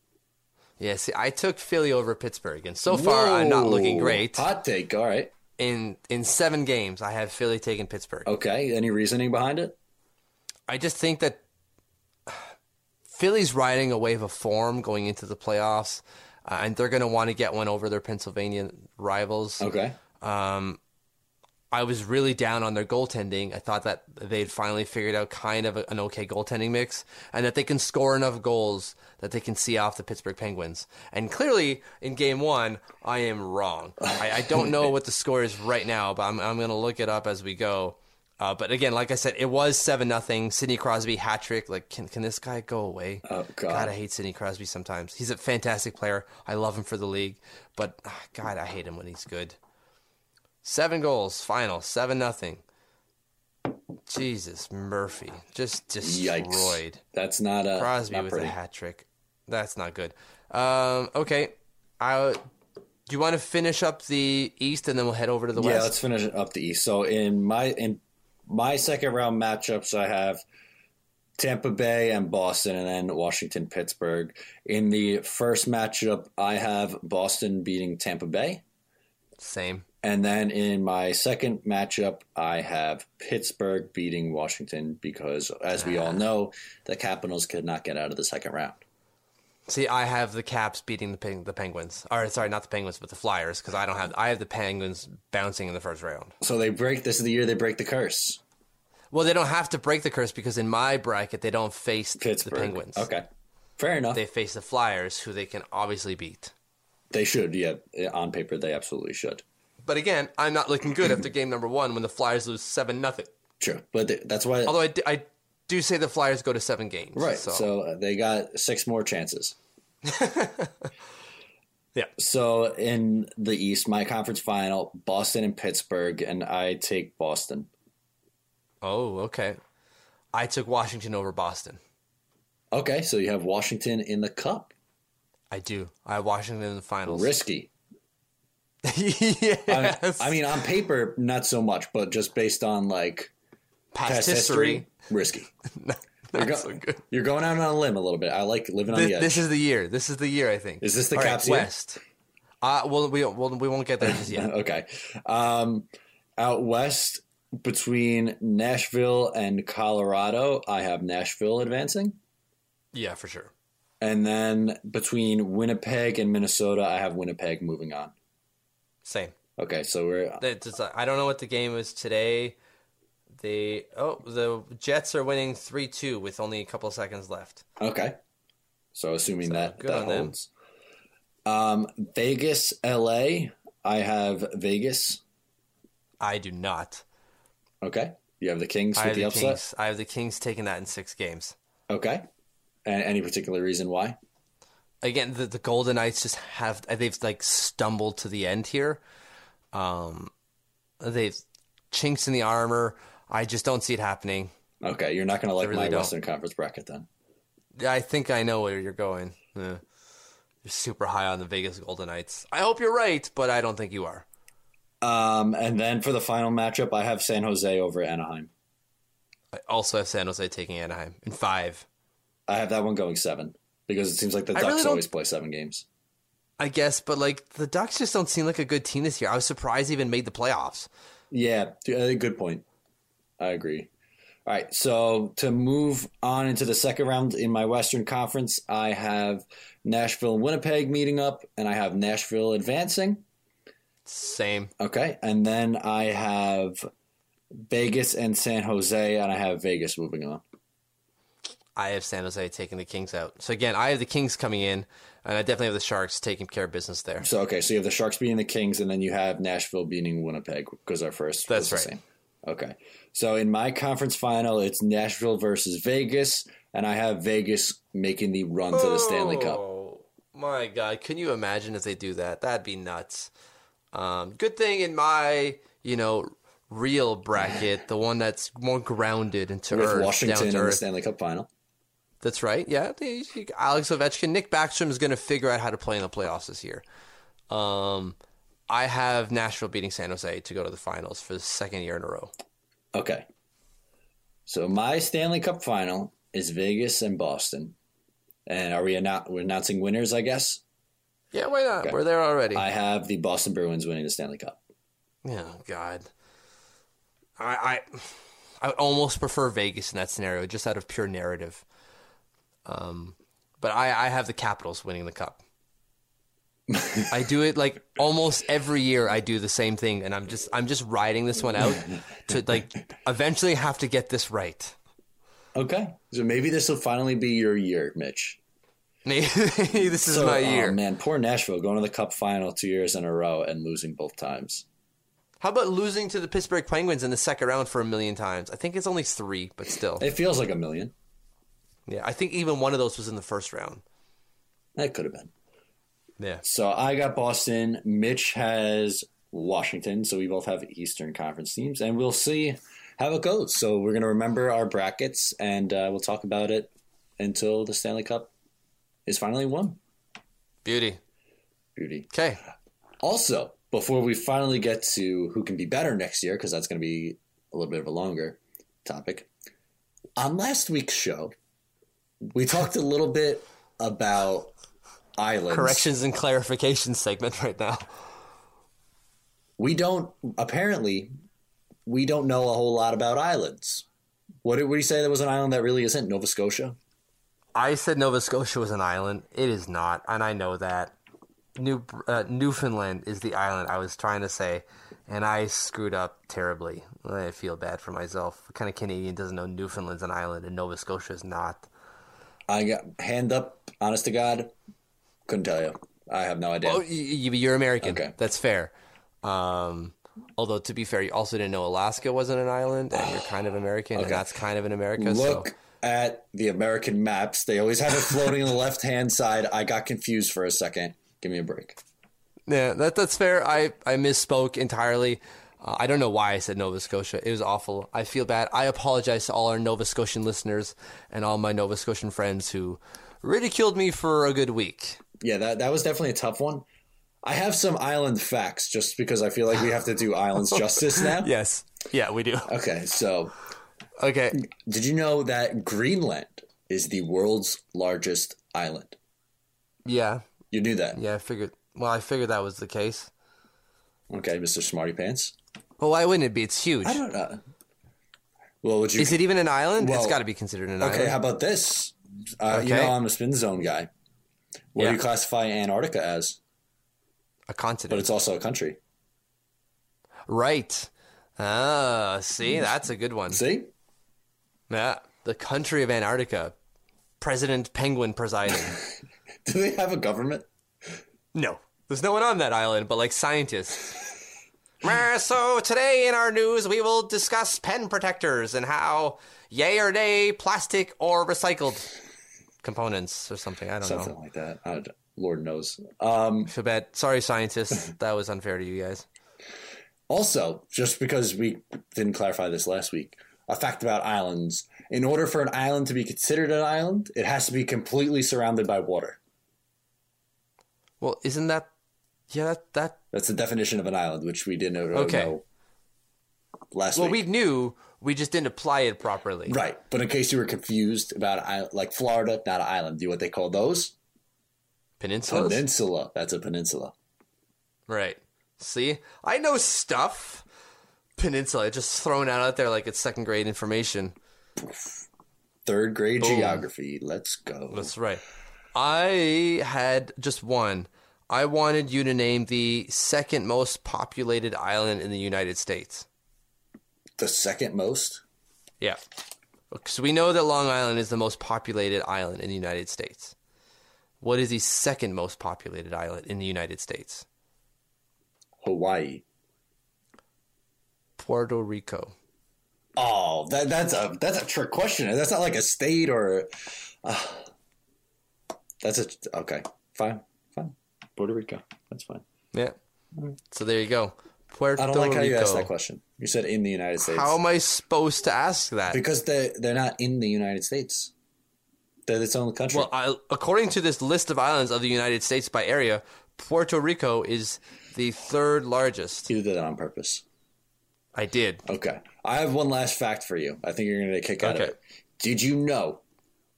Yeah, see, I took Philly over Pittsburgh, and so far I'm not looking great. Hot take. All right. In in seven games, I have Philly taking Pittsburgh. Okay. Any reasoning behind it? I just think that Philly's riding a wave of form going into the playoffs, uh, and they're going to want to get one over their Pennsylvania rivals. Okay. I was really down on their goaltending. I thought that they'd finally figured out kind of a- an okay goaltending mix and that they can score enough goals that they can see off the Pittsburgh Penguins. And clearly, in game one, I am wrong. I, I don't know what the score is right now, but I'm, I'm going to look it up as we go. Uh, but again, like I said, it was 7 nothing. Sidney Crosby hat trick. Like, can, can this guy go away? Oh, God. God, I hate Sidney Crosby sometimes. He's a fantastic player. I love him for the league. But, ah, God, I hate him when he's good. Seven goals, final, seven nothing. Jesus, Murphy just destroyed. Yikes. That's not a Crosby not with pretty. a hat trick. That's not good. Um, okay, I, do you want to finish up the East and then we'll head over to the Yeah, West? Yeah, let's finish it up the East. So in my in my second round matchups, I have Tampa Bay and Boston, and then Washington Pittsburgh. In the first matchup, I have Boston beating Tampa Bay, Same. And then in my second matchup, I have Pittsburgh beating Washington because, as we all ah. know, the Capitals could not get out of the second round. See, I have the Caps beating the Peng- the Penguins. Or sorry, not the Penguins, but the Flyers, because I don't have. I have the Penguins bouncing in the first round. So they break. This is the year they break the curse. Well, they don't have to break the curse because in my bracket they don't face Pittsburgh. the Penguins. Okay, fair enough. They They, face the Flyers, who they can obviously beat. They should. Yeah, on paper, they absolutely should. But again, I'm not looking good after game number one when the Flyers lose seven nothing. True, but th- that's why. Although I, d- I do say the Flyers go to seven games. right. So, So, uh, they got six more chances. yeah. So in the East, my conference final, Boston and Pittsburgh, and I take Boston. Oh, okay. I took Washington over Boston. Okay, so you have Washington in the Cup. I do. I have Washington in the finals. Risky. yes. I mean, on paper, not so much, but just based on like past, past history. history, risky. You're, go- so good. you're going out on a limb a little bit. I like living on This, the edge. this is the year. This is the year. I think. Is this the All right, Caps year? West? Uh, well, we well, we won't get there just yet. okay. Um, out west, between Nashville and Colorado, I have Nashville advancing. yeah, for sure. And then between Winnipeg and Minnesota, I have Winnipeg moving on. Same. Okay, so we're It's I don't know what the game is today. The oh the Jets are winning three two with only a couple seconds left. okay. So assuming that good that them. holds. Um, Vegas, LA, I have Vegas. I do not. Okay, you have the Kings with the upset. Kings. I have the Kings taking that in six games. Okay, and any particular reason why? Again, the, the Golden Knights just have they've like stumbled to the end here. Um, they've chinks in the armor. I just don't see it happening. Okay, you're not going to like really my don't. Western Conference bracket then. I think I know where you're going. Yeah. You're super high on the Vegas Golden Knights. I hope you're right, but I don't think you are. Um, and then for the final matchup, I have San Jose over Anaheim. I also have San Jose taking Anaheim in five. I have that one going seven because it seems like the I Ducks really always play seven games. I guess, but like the Ducks just don't seem like a good team this year. I was surprised they even made the playoffs. Yeah, uh, good point. I agree. All right, so to move on into the second round in my Western Conference, I have Nashville and Winnipeg meeting up, and I have Nashville advancing. Same. Okay, and then I have Vegas and San Jose, and I have Vegas moving on. I have San Jose taking the Kings out. So again, I have the Kings coming in, and I definitely have the Sharks taking care of business there. So okay, so you have the Sharks beating the Kings, and then you have Nashville beating Winnipeg because our first. That's right. Same. Okay, so in my conference final, it's Nashville versus Vegas, and I have Vegas making the run to the Stanley Cup. Oh my god! Can you imagine if they do that? That'd be nuts. Um, good thing in my you know real bracket, the one that's more grounded into with earth, down Washington to in the. Stanley Cup final. That's right. Yeah, Alex Ovechkin, Nick Backstrom is going to figure out how to play in the playoffs this year. Um, I have Nashville beating San Jose to go to the finals for the second year in a row. Okay. So my Stanley Cup final is Vegas and Boston. And are we annou- we're announcing winners, I guess? Yeah, why not? We're there already. I have the Boston Bruins winning the Stanley Cup. Oh God, I, I I would almost prefer Vegas in that scenario, just out of pure narrative. Um, but I I have the Capitals winning the cup. I do it like almost every year. I do the same thing, and I'm just I'm just riding this one out to like eventually have to get this right. Okay. So maybe this will finally be your year, Mitch. Maybe this is So, my oh, year. man, poor Nashville going to the Cup final two years in a row and losing both times. How about losing to the Pittsburgh Penguins in the second round for a million times? I think it's only three, but still. It feels like a million. Yeah, I think even one of those was in the first round. That could have been. Yeah. So I got Boston. Mitch has Washington. So we both have Eastern Conference teams, and we'll see how it goes. So we're going to remember our brackets, and uh, we'll talk about it until the Stanley Cup is finally won. Beauty. Beauty. Okay. Also, before we finally get to who can be better next year, because that's going to be a little bit of a longer topic, on last week's show, we talked a little bit about islands. corrections and clarification segment right now. We don't, apparently, we don't know a whole lot about islands. What did we say there was an island that really isn't? Nova Scotia? I said Nova Scotia was an island. It is not, and I know that. New uh, Newfoundland is the island I was trying to say, and I screwed up terribly. I feel bad for myself. What kind of Canadian doesn't know Newfoundland's an island and Nova Scotia is not? I got hand up, honest to God, couldn't tell you. I have no idea. Oh, y- y- you're American. Okay. That's fair. Um, although to be fair, you also didn't know Alaska wasn't an island, and you're kind of American, and that's kind of an America. Look so at the American maps. They always have it floating on the left hand side. I got confused for a second. Give me a break. Yeah, that that's fair. I I misspoke entirely. Uh, I don't know why I said Nova Scotia. It was awful. I feel bad. I apologize to all our Nova Scotian listeners and all my Nova Scotian friends who ridiculed me for a good week. Yeah, that, that was definitely a tough one. I have some island facts just because I feel like we have to do islands justice now. Yes. Yeah, we do. Okay, so Okay. did you know that Greenland is the world's largest island? Yeah. You knew that. Yeah, I figured well, I figured that was the case. Okay, Mr. Smarty Pants. Well, why wouldn't it be? It's huge. I don't know. Well, would you Is it even an island? It's got to be considered an Okay, island. Okay, how about this? Uh, You know I'm a spin zone guy. What Yeah. do you classify Antarctica as? a continent, But it's also a country. right. Ah, see, that's a good one. See? Yeah. The country of Antarctica. President Penguin presiding. Do they have a government? No, there's no one on that island, but like scientists. So today in our news, we will discuss pen protectors and how yay or nay plastic or recycled components or something. I don't Something know. Something like that. I Lord knows. Um, bad. Sorry, scientists. that was unfair to you guys. also, just because we didn't clarify this last week, a fact about islands. In order for an island to be considered an island, it has to be completely surrounded by water. Well, isn't that? Yeah, that that. That's the definition of an island, which we didn't know, Okay. know last Well, week. we knew. We just didn't apply it properly. Right. But in case you were confused about like Florida, not an island, do you know what they call those? Peninsulas. Peninsula. That's a peninsula. right. See, I know stuff. Peninsula, just thrown out out there like it's second grade information. Third grade geography. Let's go. That's right. I had just one. I wanted you to name the second most populated island in the United States. the second most. Yeah. So we know that Long Island is the most populated island in the United States. What is the second most populated island in the United States? Hawaii. Puerto Rico. Oh, that, that's a that's a trick question. That's not like a state or. Uh, that's a okay. Fine. Puerto Rico. That's fine. Yeah. So there you go. Puerto Rico. I don't like how you asked that question. You said in the United States. How am I supposed to ask that? because they they're not in the United States. They're its own country. Well, I, according to this list of islands of the United States by area, Puerto Rico is the third largest. you did that on purpose. I did. Okay. I have one last fact for you. I think you're going to get a kick out Okay. of it. Did you know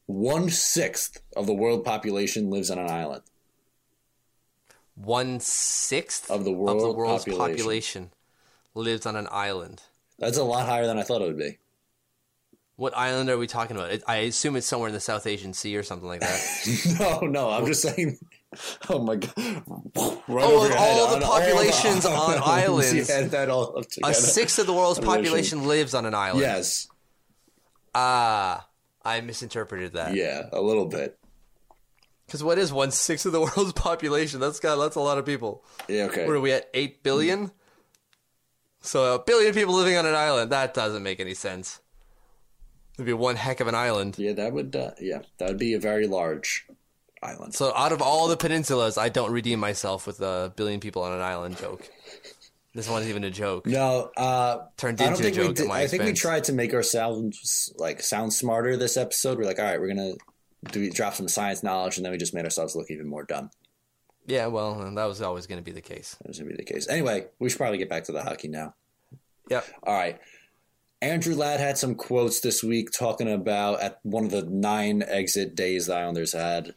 one sixth of the world population lives on an island? One sixth Of the world of the world's population. population. lives on an island. That's a lot higher than I thought it would be. What island are we talking about? I assume it's somewhere in the South Asian Sea or something like that. no, no, I'm just saying. Oh my god! Right Oh, over of your head all the on populations on islands, You that all up A sixth of the world's Population. population lives on an island. Yes. Ah, I misinterpreted that. Yeah, a little bit. Because what is one sixth of the world's population? That's got that's a lot of people. Yeah. Okay. What are we at? Eight billion. So a billion people living on an island. That doesn't make any sense. It'd be one heck of an island. Yeah, that would. Uh, yeah, that would be a very large island. So out of all the peninsulas, I don't redeem myself with a billion people on an island joke. This one's even a joke. No, uh, Turned I don't into a think we joke at did. I think we tried to make ourselves like sound smarter this episode. We're like, all right, we're gonna do drop some science knowledge, and then we just made ourselves look even more dumb. Yeah, well, that was always going to be the case. That was gonna be the case. Anyway, we should probably get back to the hockey now. Yep. All right. Andrew Ladd had some quotes this week talking about at one of the nine exit days the Islanders had,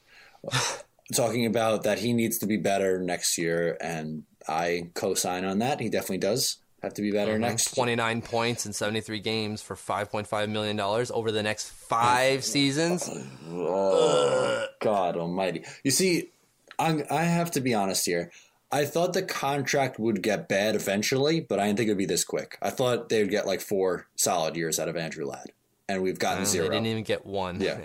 talking about that he needs to be better next year, and I co-sign on that. He definitely does have to be better next. 29 points in 73 games for $5.5 million over the next five seasons. Oh, God Almighty! You see, I'm, I have to be honest here. I thought the contract would get bad eventually, but I didn't think it would be this quick. I thought they'd get like four solid years out of Andrew Ladd, and we've gotten They zero. didn't even get one. Yeah.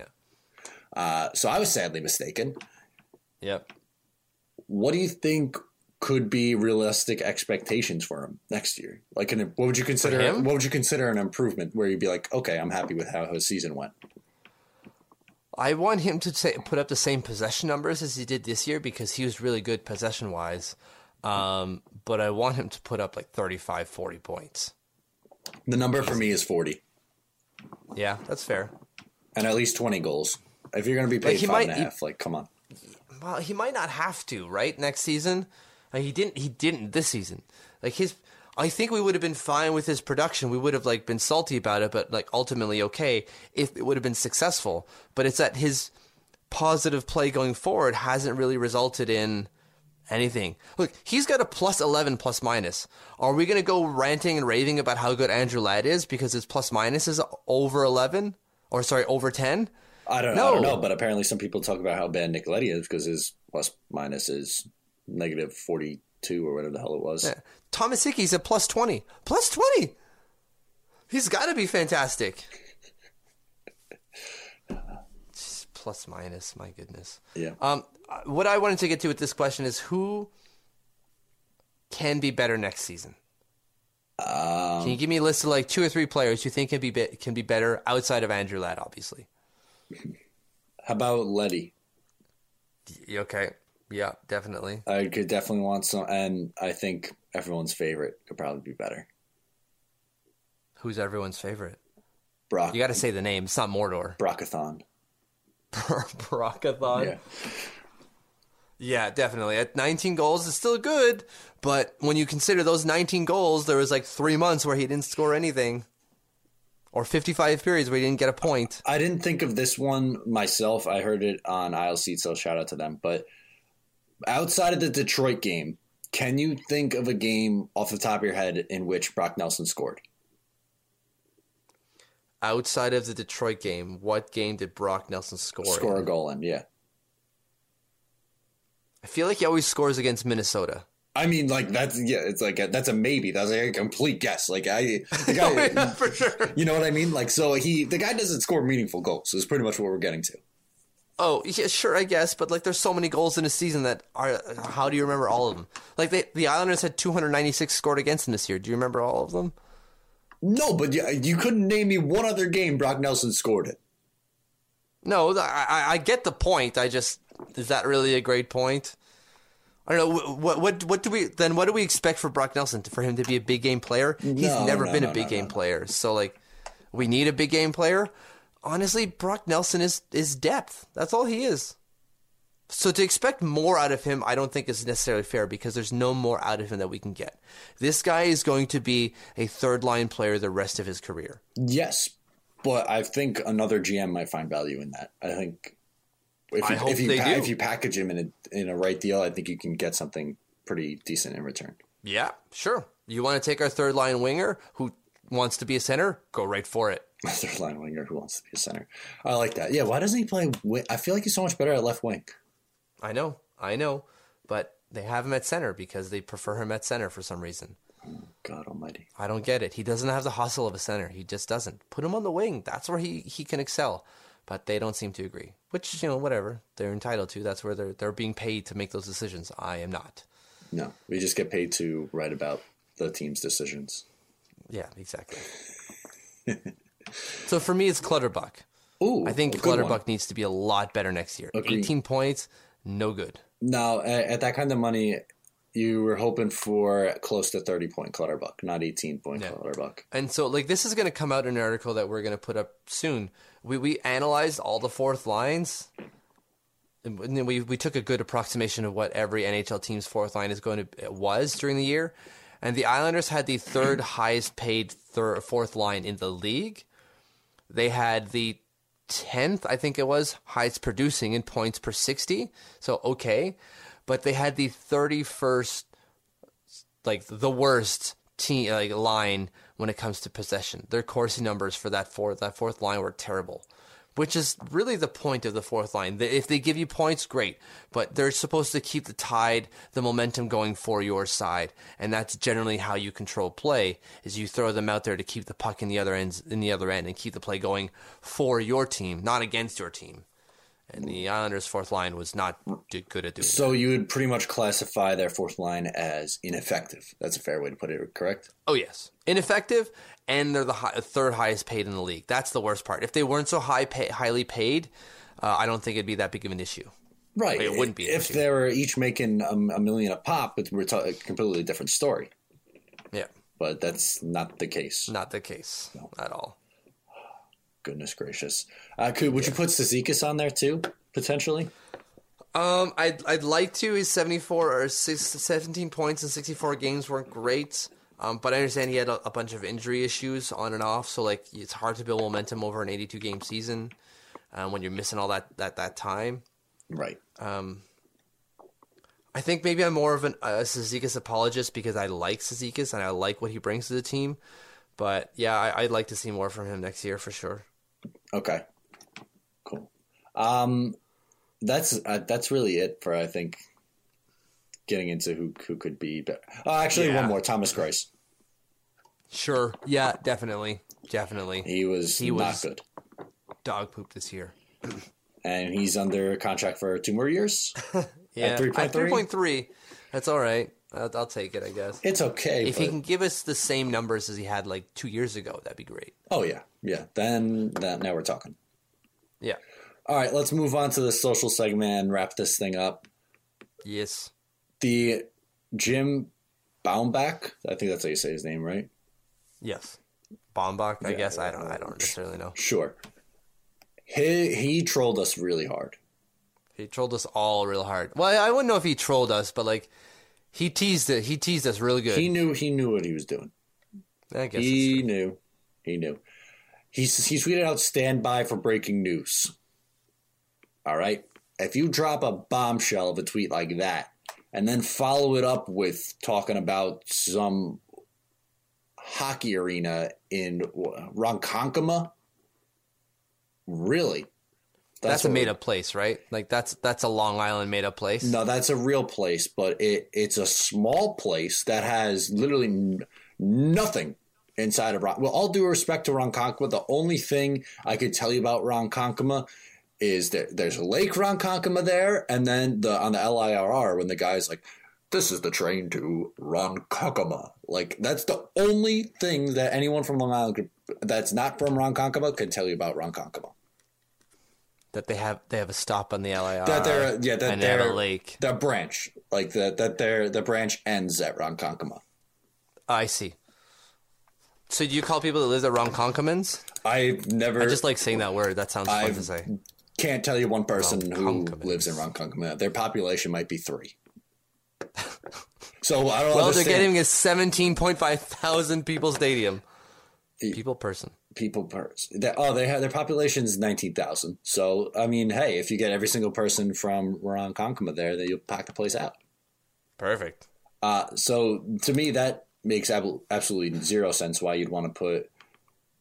Uh, so I was sadly mistaken. Yep. What do you think could be realistic expectations for him next year? Like, an, what would you consider? What would you consider an improvement where you'd be like, okay, I'm happy with how his season went? I want him to say, put up the same possession numbers as he did this year because he was really good possession wise. Um, but I want him to put up like 35, 40 points. The number for me is 40, Yeah, that's fair. and at least 20 goals. If you're going to be paid Like, he five and a might- half, like, come on. Well, he might not have to, right? Next season, like, he didn't. He didn't this season. Like his, I think we would have been fine with his production. We would have like been salty about it, but like ultimately okay if it would have been successful. But it's that his positive play going forward hasn't really resulted in anything. Look, he's got a plus eleven plus minus. Are we going to go ranting and raving about how good Andrew Ladd is because his plus minus is over eleven or sorry over ten? I don't know. I don't No. know, but apparently some people talk about how bad Nick Leddy is because his plus minus is negative 42 or whatever the hell it was. Yeah. Thomas Hickey's at plus 20. Plus 20! He's got to be fantastic. plus Minus, my goodness. Yeah. Um, uh, what I wanted to get to with this question is who can be better next season? Um, Can you give me a list of like two or three players you think can be, be can be better outside of Andrew Ladd, obviously? how about Leddy? Okay. Yeah, definitely. I could definitely want some, and I think everyone's favorite could probably be better. Who's everyone's favorite? Brock. You got to say the name. It's not Mordor. Brockathon. Brockathon. Yeah. Yeah, definitely. At 19 goals, it's still good, but when you consider those 19 goals, there was like three months where he didn't score anything, or 55 periods where he didn't get a point. I didn't think of this one myself. I heard it on Isle Seat, so shout out to them. But outside of the Detroit game, can you think of a game off the top of your head in which Brock Nelson scored? Outside of the Detroit game, what game did Brock Nelson score? in? Score a goal in, yeah. I feel like he always scores against Minnesota. I mean, like that's yeah, it's like a, that's a maybe. That's like a complete guess. Like I, the guy, oh, yeah, for sure. you know what I mean? Like so, he the guy doesn't score meaningful goals. Is pretty much what we're getting to. Oh, yeah, sure, I guess, but like, there's so many goals in a season that are. How do you remember all of them? Like, they, the Islanders had 296 scored against them this year. Do you remember all of them? No, but you, you couldn't name me one other game Brock Nelson scored it. No, I, I, I get the point. I just is that really a great point? I don't know what what what do we then what do we expect for Brock Nelson for him to be a big game player? He's No, never no, been no, a big game player. So like we need a big game player. Honestly, Brock Nelson is is depth. That's all he is. So to expect more out of him, I don't think is necessarily fair because there's no more out of him that we can get. This guy is going to be a third line player the rest of his career. Yes, but I think another GM might find value in that. I think if I you, hope if you they pa- do. if you package him in a in a right deal, I think you can get something pretty decent in return. Yeah, sure. You want to take our third line winger who wants to be a center? Go right for it. Third line winger who wants to be a center. I like that. Yeah, why doesn't he play? Wing? I feel like he's so much better at left wing. I know, I know, but they have him at center because they prefer him at center for some reason. God Almighty. I don't get it. He doesn't have the hustle of a center. He just doesn't. Put him on the wing. That's where he, he can excel. But they don't seem to agree. Which, you know, whatever. They're entitled to. That's where they're they're being paid to make those decisions. I am not. No, we just get paid to write about the team's decisions. Yeah, exactly. so for me it's Clutterbuck. Ooh, I think good one. Clutterbuck needs to be a lot better next year. Agreed. 18 points, no good. Now, at, at that kind of money, you were hoping for close to thirty point Clutterbuck, not eighteen point Yeah. Clutterbuck. And so, like, this is going to come out in an article that we're going to put up soon. We we analyzed all the fourth lines, and we we took a good approximation of what every NHL team's fourth line is going to was during the year, and the Islanders had the third highest paid third fourth line in the league. They had the tenth, I think it was, highest producing in points per sixty. So okay, but they had the thirty first like the worst team like line when it comes to possession. Their Corsi numbers for that fourth that fourth line were terrible, which is really the point of the fourth line. If they give you points, great, but they're supposed to keep the tide, the momentum going for your side, and that's generally how you control play. Is you throw them out there to keep the puck in the other ends in the other end and keep the play going for your team, not against your team. And the Islanders' fourth line was not good at doing that. So you would pretty much classify their fourth line as ineffective. That's a fair way to put it, correct? Oh yes, ineffective, and they're the high, third highest paid in the league. That's the worst part. If they weren't so high pay, highly paid, uh, I don't think it'd be that big of an issue. Right. It wouldn't be an if issue. they were each making a, a million a pop. It's a completely different story. Yeah, But that's not the case. not the case at all. Goodness gracious. Uh, could would you put Cizikas on there too potentially? Um, I'd I'd like to. His seventy four or six, 17 points in sixty four games weren't great. Um, but I understand he had a, a bunch of injury issues on and off, so like it's hard to build momentum over an eighty two game season um, when you're missing all that that that time. Right. I think maybe I'm more of an, a Cizikas apologist because I like Cizikas and I like what he brings to the team. But yeah, I, I'd like to see more from him next year for sure. Okay. Cool. Um, that's uh, that's really it for I think getting into who who could be. But oh, actually, Yeah. one more. Thomas Greiss. Sure. Yeah, definitely. Definitely. He was He not was- good, Dog poop this year. and he's under contract for two more years. Yeah. At 3.3? 3.3. That's all right. I'll, I'll take it, I guess. It's okay. if he can give us the same numbers as he had like two years ago, that'd be great. oh yeah, yeah. Then that now we're talking. Yeah. All right, let's move on to the social segment and wrap this thing up. Yes. The Jim Baumbach, I think that's how you say his name, right? Yes. Bombach, I Yeah, guess. I don't I don't necessarily know. Sure. He he trolled us really hard. He trolled us all real hard. Well, I wouldn't know if he trolled us, but like he teased it. He teased us really good. He knew he knew what he was doing. I guess He knew. He knew. He he tweeted out "Stand by for breaking news." All right. If you drop a bombshell of a tweet like that, and then follow it up with talking about some hockey arena in Ronkonkoma, really? that's, a made up place, right? Like that's that's a Long Island made up place. No, that's a real place, but it it's a small place that has literally nothing inside of Ron. Well, all due respect to Ronkonkoma, the only thing I could tell you about Ronkonkoma is that there's a Lake Ronkonkoma there, and then the on the LIRR when the guy's like, "This is the train to Ronkonkoma." Like that's the only thing that anyone from Long Island that's not from Ronkonkoma can tell you about Ronkonkoma. that they have they have a stop on the LIR. That they're yeah that they're a lake. the branch like that that their the branch ends at Ronkonkoma. I see. So do you call people that live at Ronkonkomans? I've never I just like saying that word. That sounds fun I've- to say. can't tell you one person who lives in Ronkonkoma. Their population might be three. So I don't Well, they're getting a seventeen point five thousand people stadium. People person. people per they, oh they have their population is nineteen thousand. So I mean, hey, if you get every single person from Ronkonkoma there, then you'll pack the place out. Perfect. Uh, so to me, that makes ab- absolutely zero sense why you'd want to put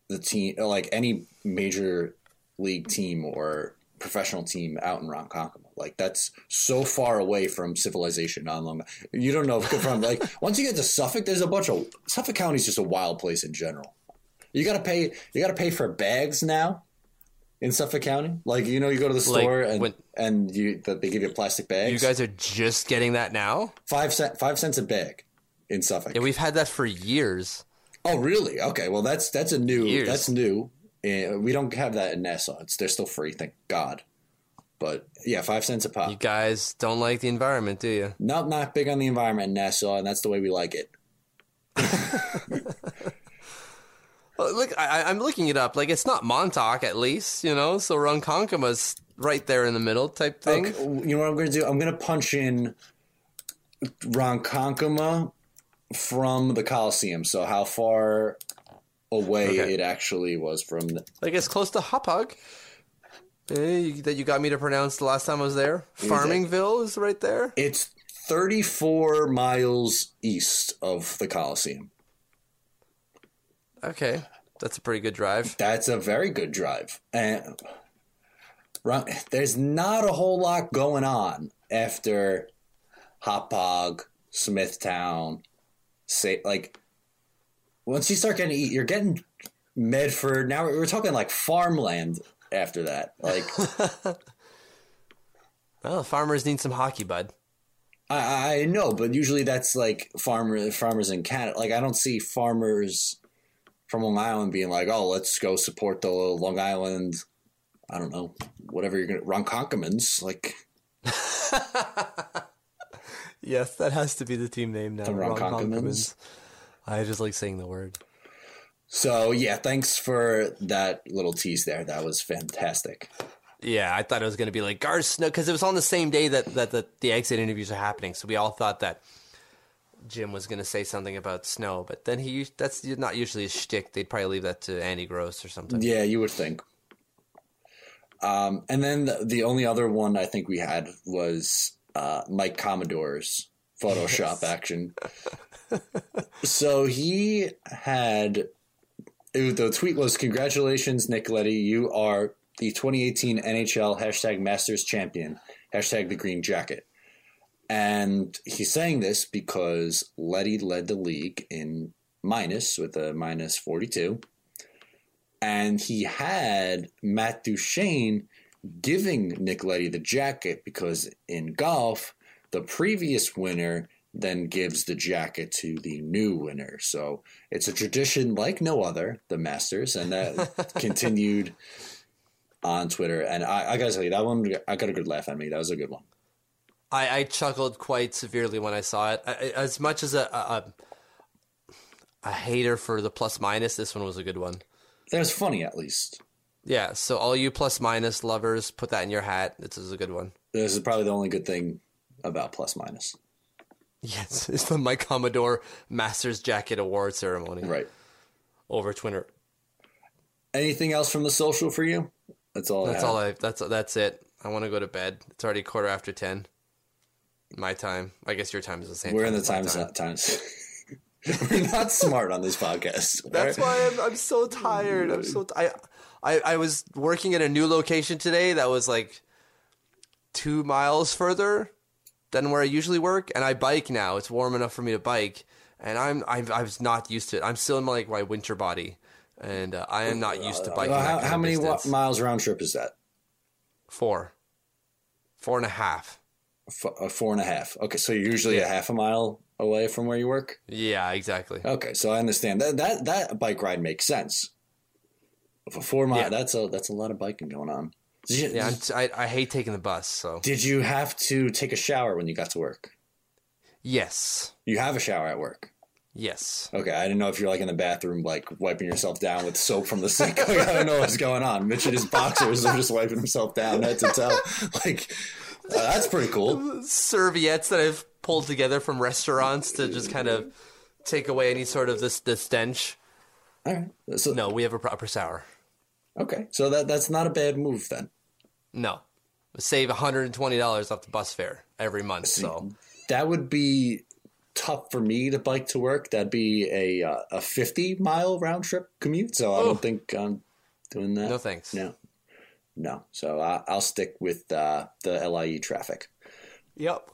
the team, like any major league team or professional team, out in Ronkonkoma. Like that's so far away from civilization on Long. You don't know if from like once you get to Suffolk, there's a bunch of Suffolk County's just a wild place in general. You gotta pay. You gotta pay for bags now. In Suffolk County, like you know, you go to the Like, store and when- and you that they give you plastic bags. You guys are just getting that now? five cent five cents a bag in Suffolk. Yeah, we've had that for years. Oh, really? Okay. Well, that's that's a new. Years. That's new. Uh, we don't have that in Nassau. It's they're still free, thank God. But yeah, five cents a pop. You guys don't like the environment, do you? not not big on the environment in Nassau, and that's the way we like it. Well, look, I, I'm looking it up. Like, it's not Montauk, at least, you know. So Ronkonkoma's right there in the middle, type thing. Okay, you know what I'm going to do? I'm going to punch in Ronkonkoma from the Coliseum. So how far away Okay. it actually was from the, Like, it's close to Hauppauge. Eh, you, that you got me to pronounce the last time I was there. Farmingville is right there. It's 34 miles east of the Coliseum. Okay, that's a pretty good drive. That's a very good drive. And there's not a whole lot going on after Hauppauge, Smithtown, say like once you start getting you're getting Medford. Now we're talking like farmland after that. Like Well, farmers need some hockey, bud. I, I know, but usually that's like farmer farmers in Canada. Like I don't see farmers from Long Island being like, "Oh, let's go support the Long Island." I don't know, whatever you're gonna Ronkonkomans. Like Yes, that has to be the team name now. The. I just like saying the word. So, yeah. Thanks for that little tease there. That was fantastic. Yeah, I thought it was going to be like Garth Snow because it was on the same day that, that the, the exit interviews are happening. So we all thought that Jim was going to say something about Snow, but then he that's not usually his shtick. They'd probably leave that to Andy Gross or something. Yeah, you would think. Um, and then the, the only other one I think we had was uh, Mike Commodore's Photoshop action. so he had the tweet was congratulations Nick Leddy. You are the 2018 nhl hashtag masters champion. Hashtag the green jacket. And he's saying this because Leddy led the league in minus with a minus 42 and he had matt duchene giving Nick Leddy the jacket because in golf the previous winner then gives the jacket to the new winner. So it's a tradition like no other, the Masters, and that continued on Twitter. And I, I gotta tell you, that one, I got a good laugh at me. That was a good one. I, I chuckled quite severely when I saw it. I, as much as a, a a a hater for the plus minus, this one was a good one. That was funny, at least. Yeah, so all you plus minus lovers, put that in your hat. This is a good one. This is probably the only good thing about plus minus. Yes, it's the Mike Commodore Masters Jacket Award ceremony Right. over Twitter. Anything else from the social for you? That's all. That's I have. all I. That's that's it. I want to go to bed. It's already quarter after ten. My time. I guess your time is the same. We're in the as my times uh, times. We're not smart on this podcast. That's why I'm, I'm so tired. I'm so t- I, I I was working at a new location today that was like two miles further than where I usually work, and I bike now. It's warm enough for me to bike, and I'm I'm I was not used to it. I'm still in my, like my winter body, and uh, I am not used to biking. Well, how, how many distance. miles round trip is that? Four, four and a half. F- uh, four and a half. Okay, so you're usually a half a mile away from where you work. Yeah, exactly. Okay, so I understand that that that bike ride makes sense. For four mile, Yeah. that's a that's a lot of biking going on. Did Yeah, t- I, I hate taking the bus. So did you have to take a shower when you got to work? yes, You have a shower at work. yes. Okay, I didn't know if you're like in the bathroom, like wiping yourself down with soap from the sink. Like, I don't know what's going on. Mitch and his boxers are just wiping himself down head to toe. Like, uh, that's pretty cool. Serviettes that I've pulled together from restaurants to just kind of take away any sort of this the stench. All right. So, No, we have a proper shower. Okay, so that that's not a bad move then. No, save $120 off the bus fare every month. So That would be tough for me to bike to work. That'd be a uh, a 50 mile round trip commute. So I Oh. don't think I'm doing that. No thanks. No, no. So I, I'll stick with uh, the LIE traffic. yep.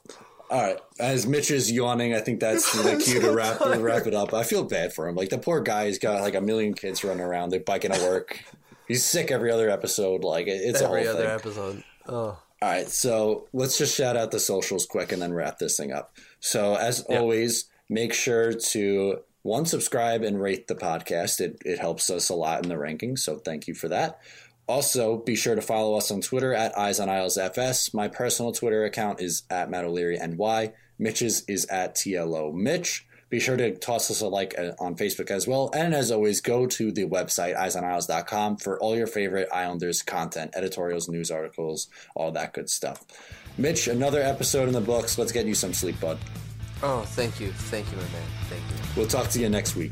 All right. As Mitch is yawning, I think that's the cue to wrap to wrap it up. I feel bad for him. Like the poor guy, he's got like a million kids running around. They're biking to work. He's sick every other episode. Like it's Every a whole other thing. episode. Oh. All right, so let's just shout out the socials quick and then wrap this thing up. So, as always, make sure to one subscribe and rate the podcast. It it helps us a lot in the rankings, so thank you for that. Also, be sure to follow us on Twitter at Eyes on Isles FS. My personal Twitter account is at Matt O'Leary NY. Mitch's is at TLO Mitch. Be sure to toss us a like uh, on Facebook as well. And as always, go to the website, eyesonisles.com, for all your favorite Islanders content, editorials, news articles, all that good stuff. Mitch, another episode in the books. Let's get you some sleep, bud. Oh, thank you. Thank you, my man. Thank you. We'll talk to you next week.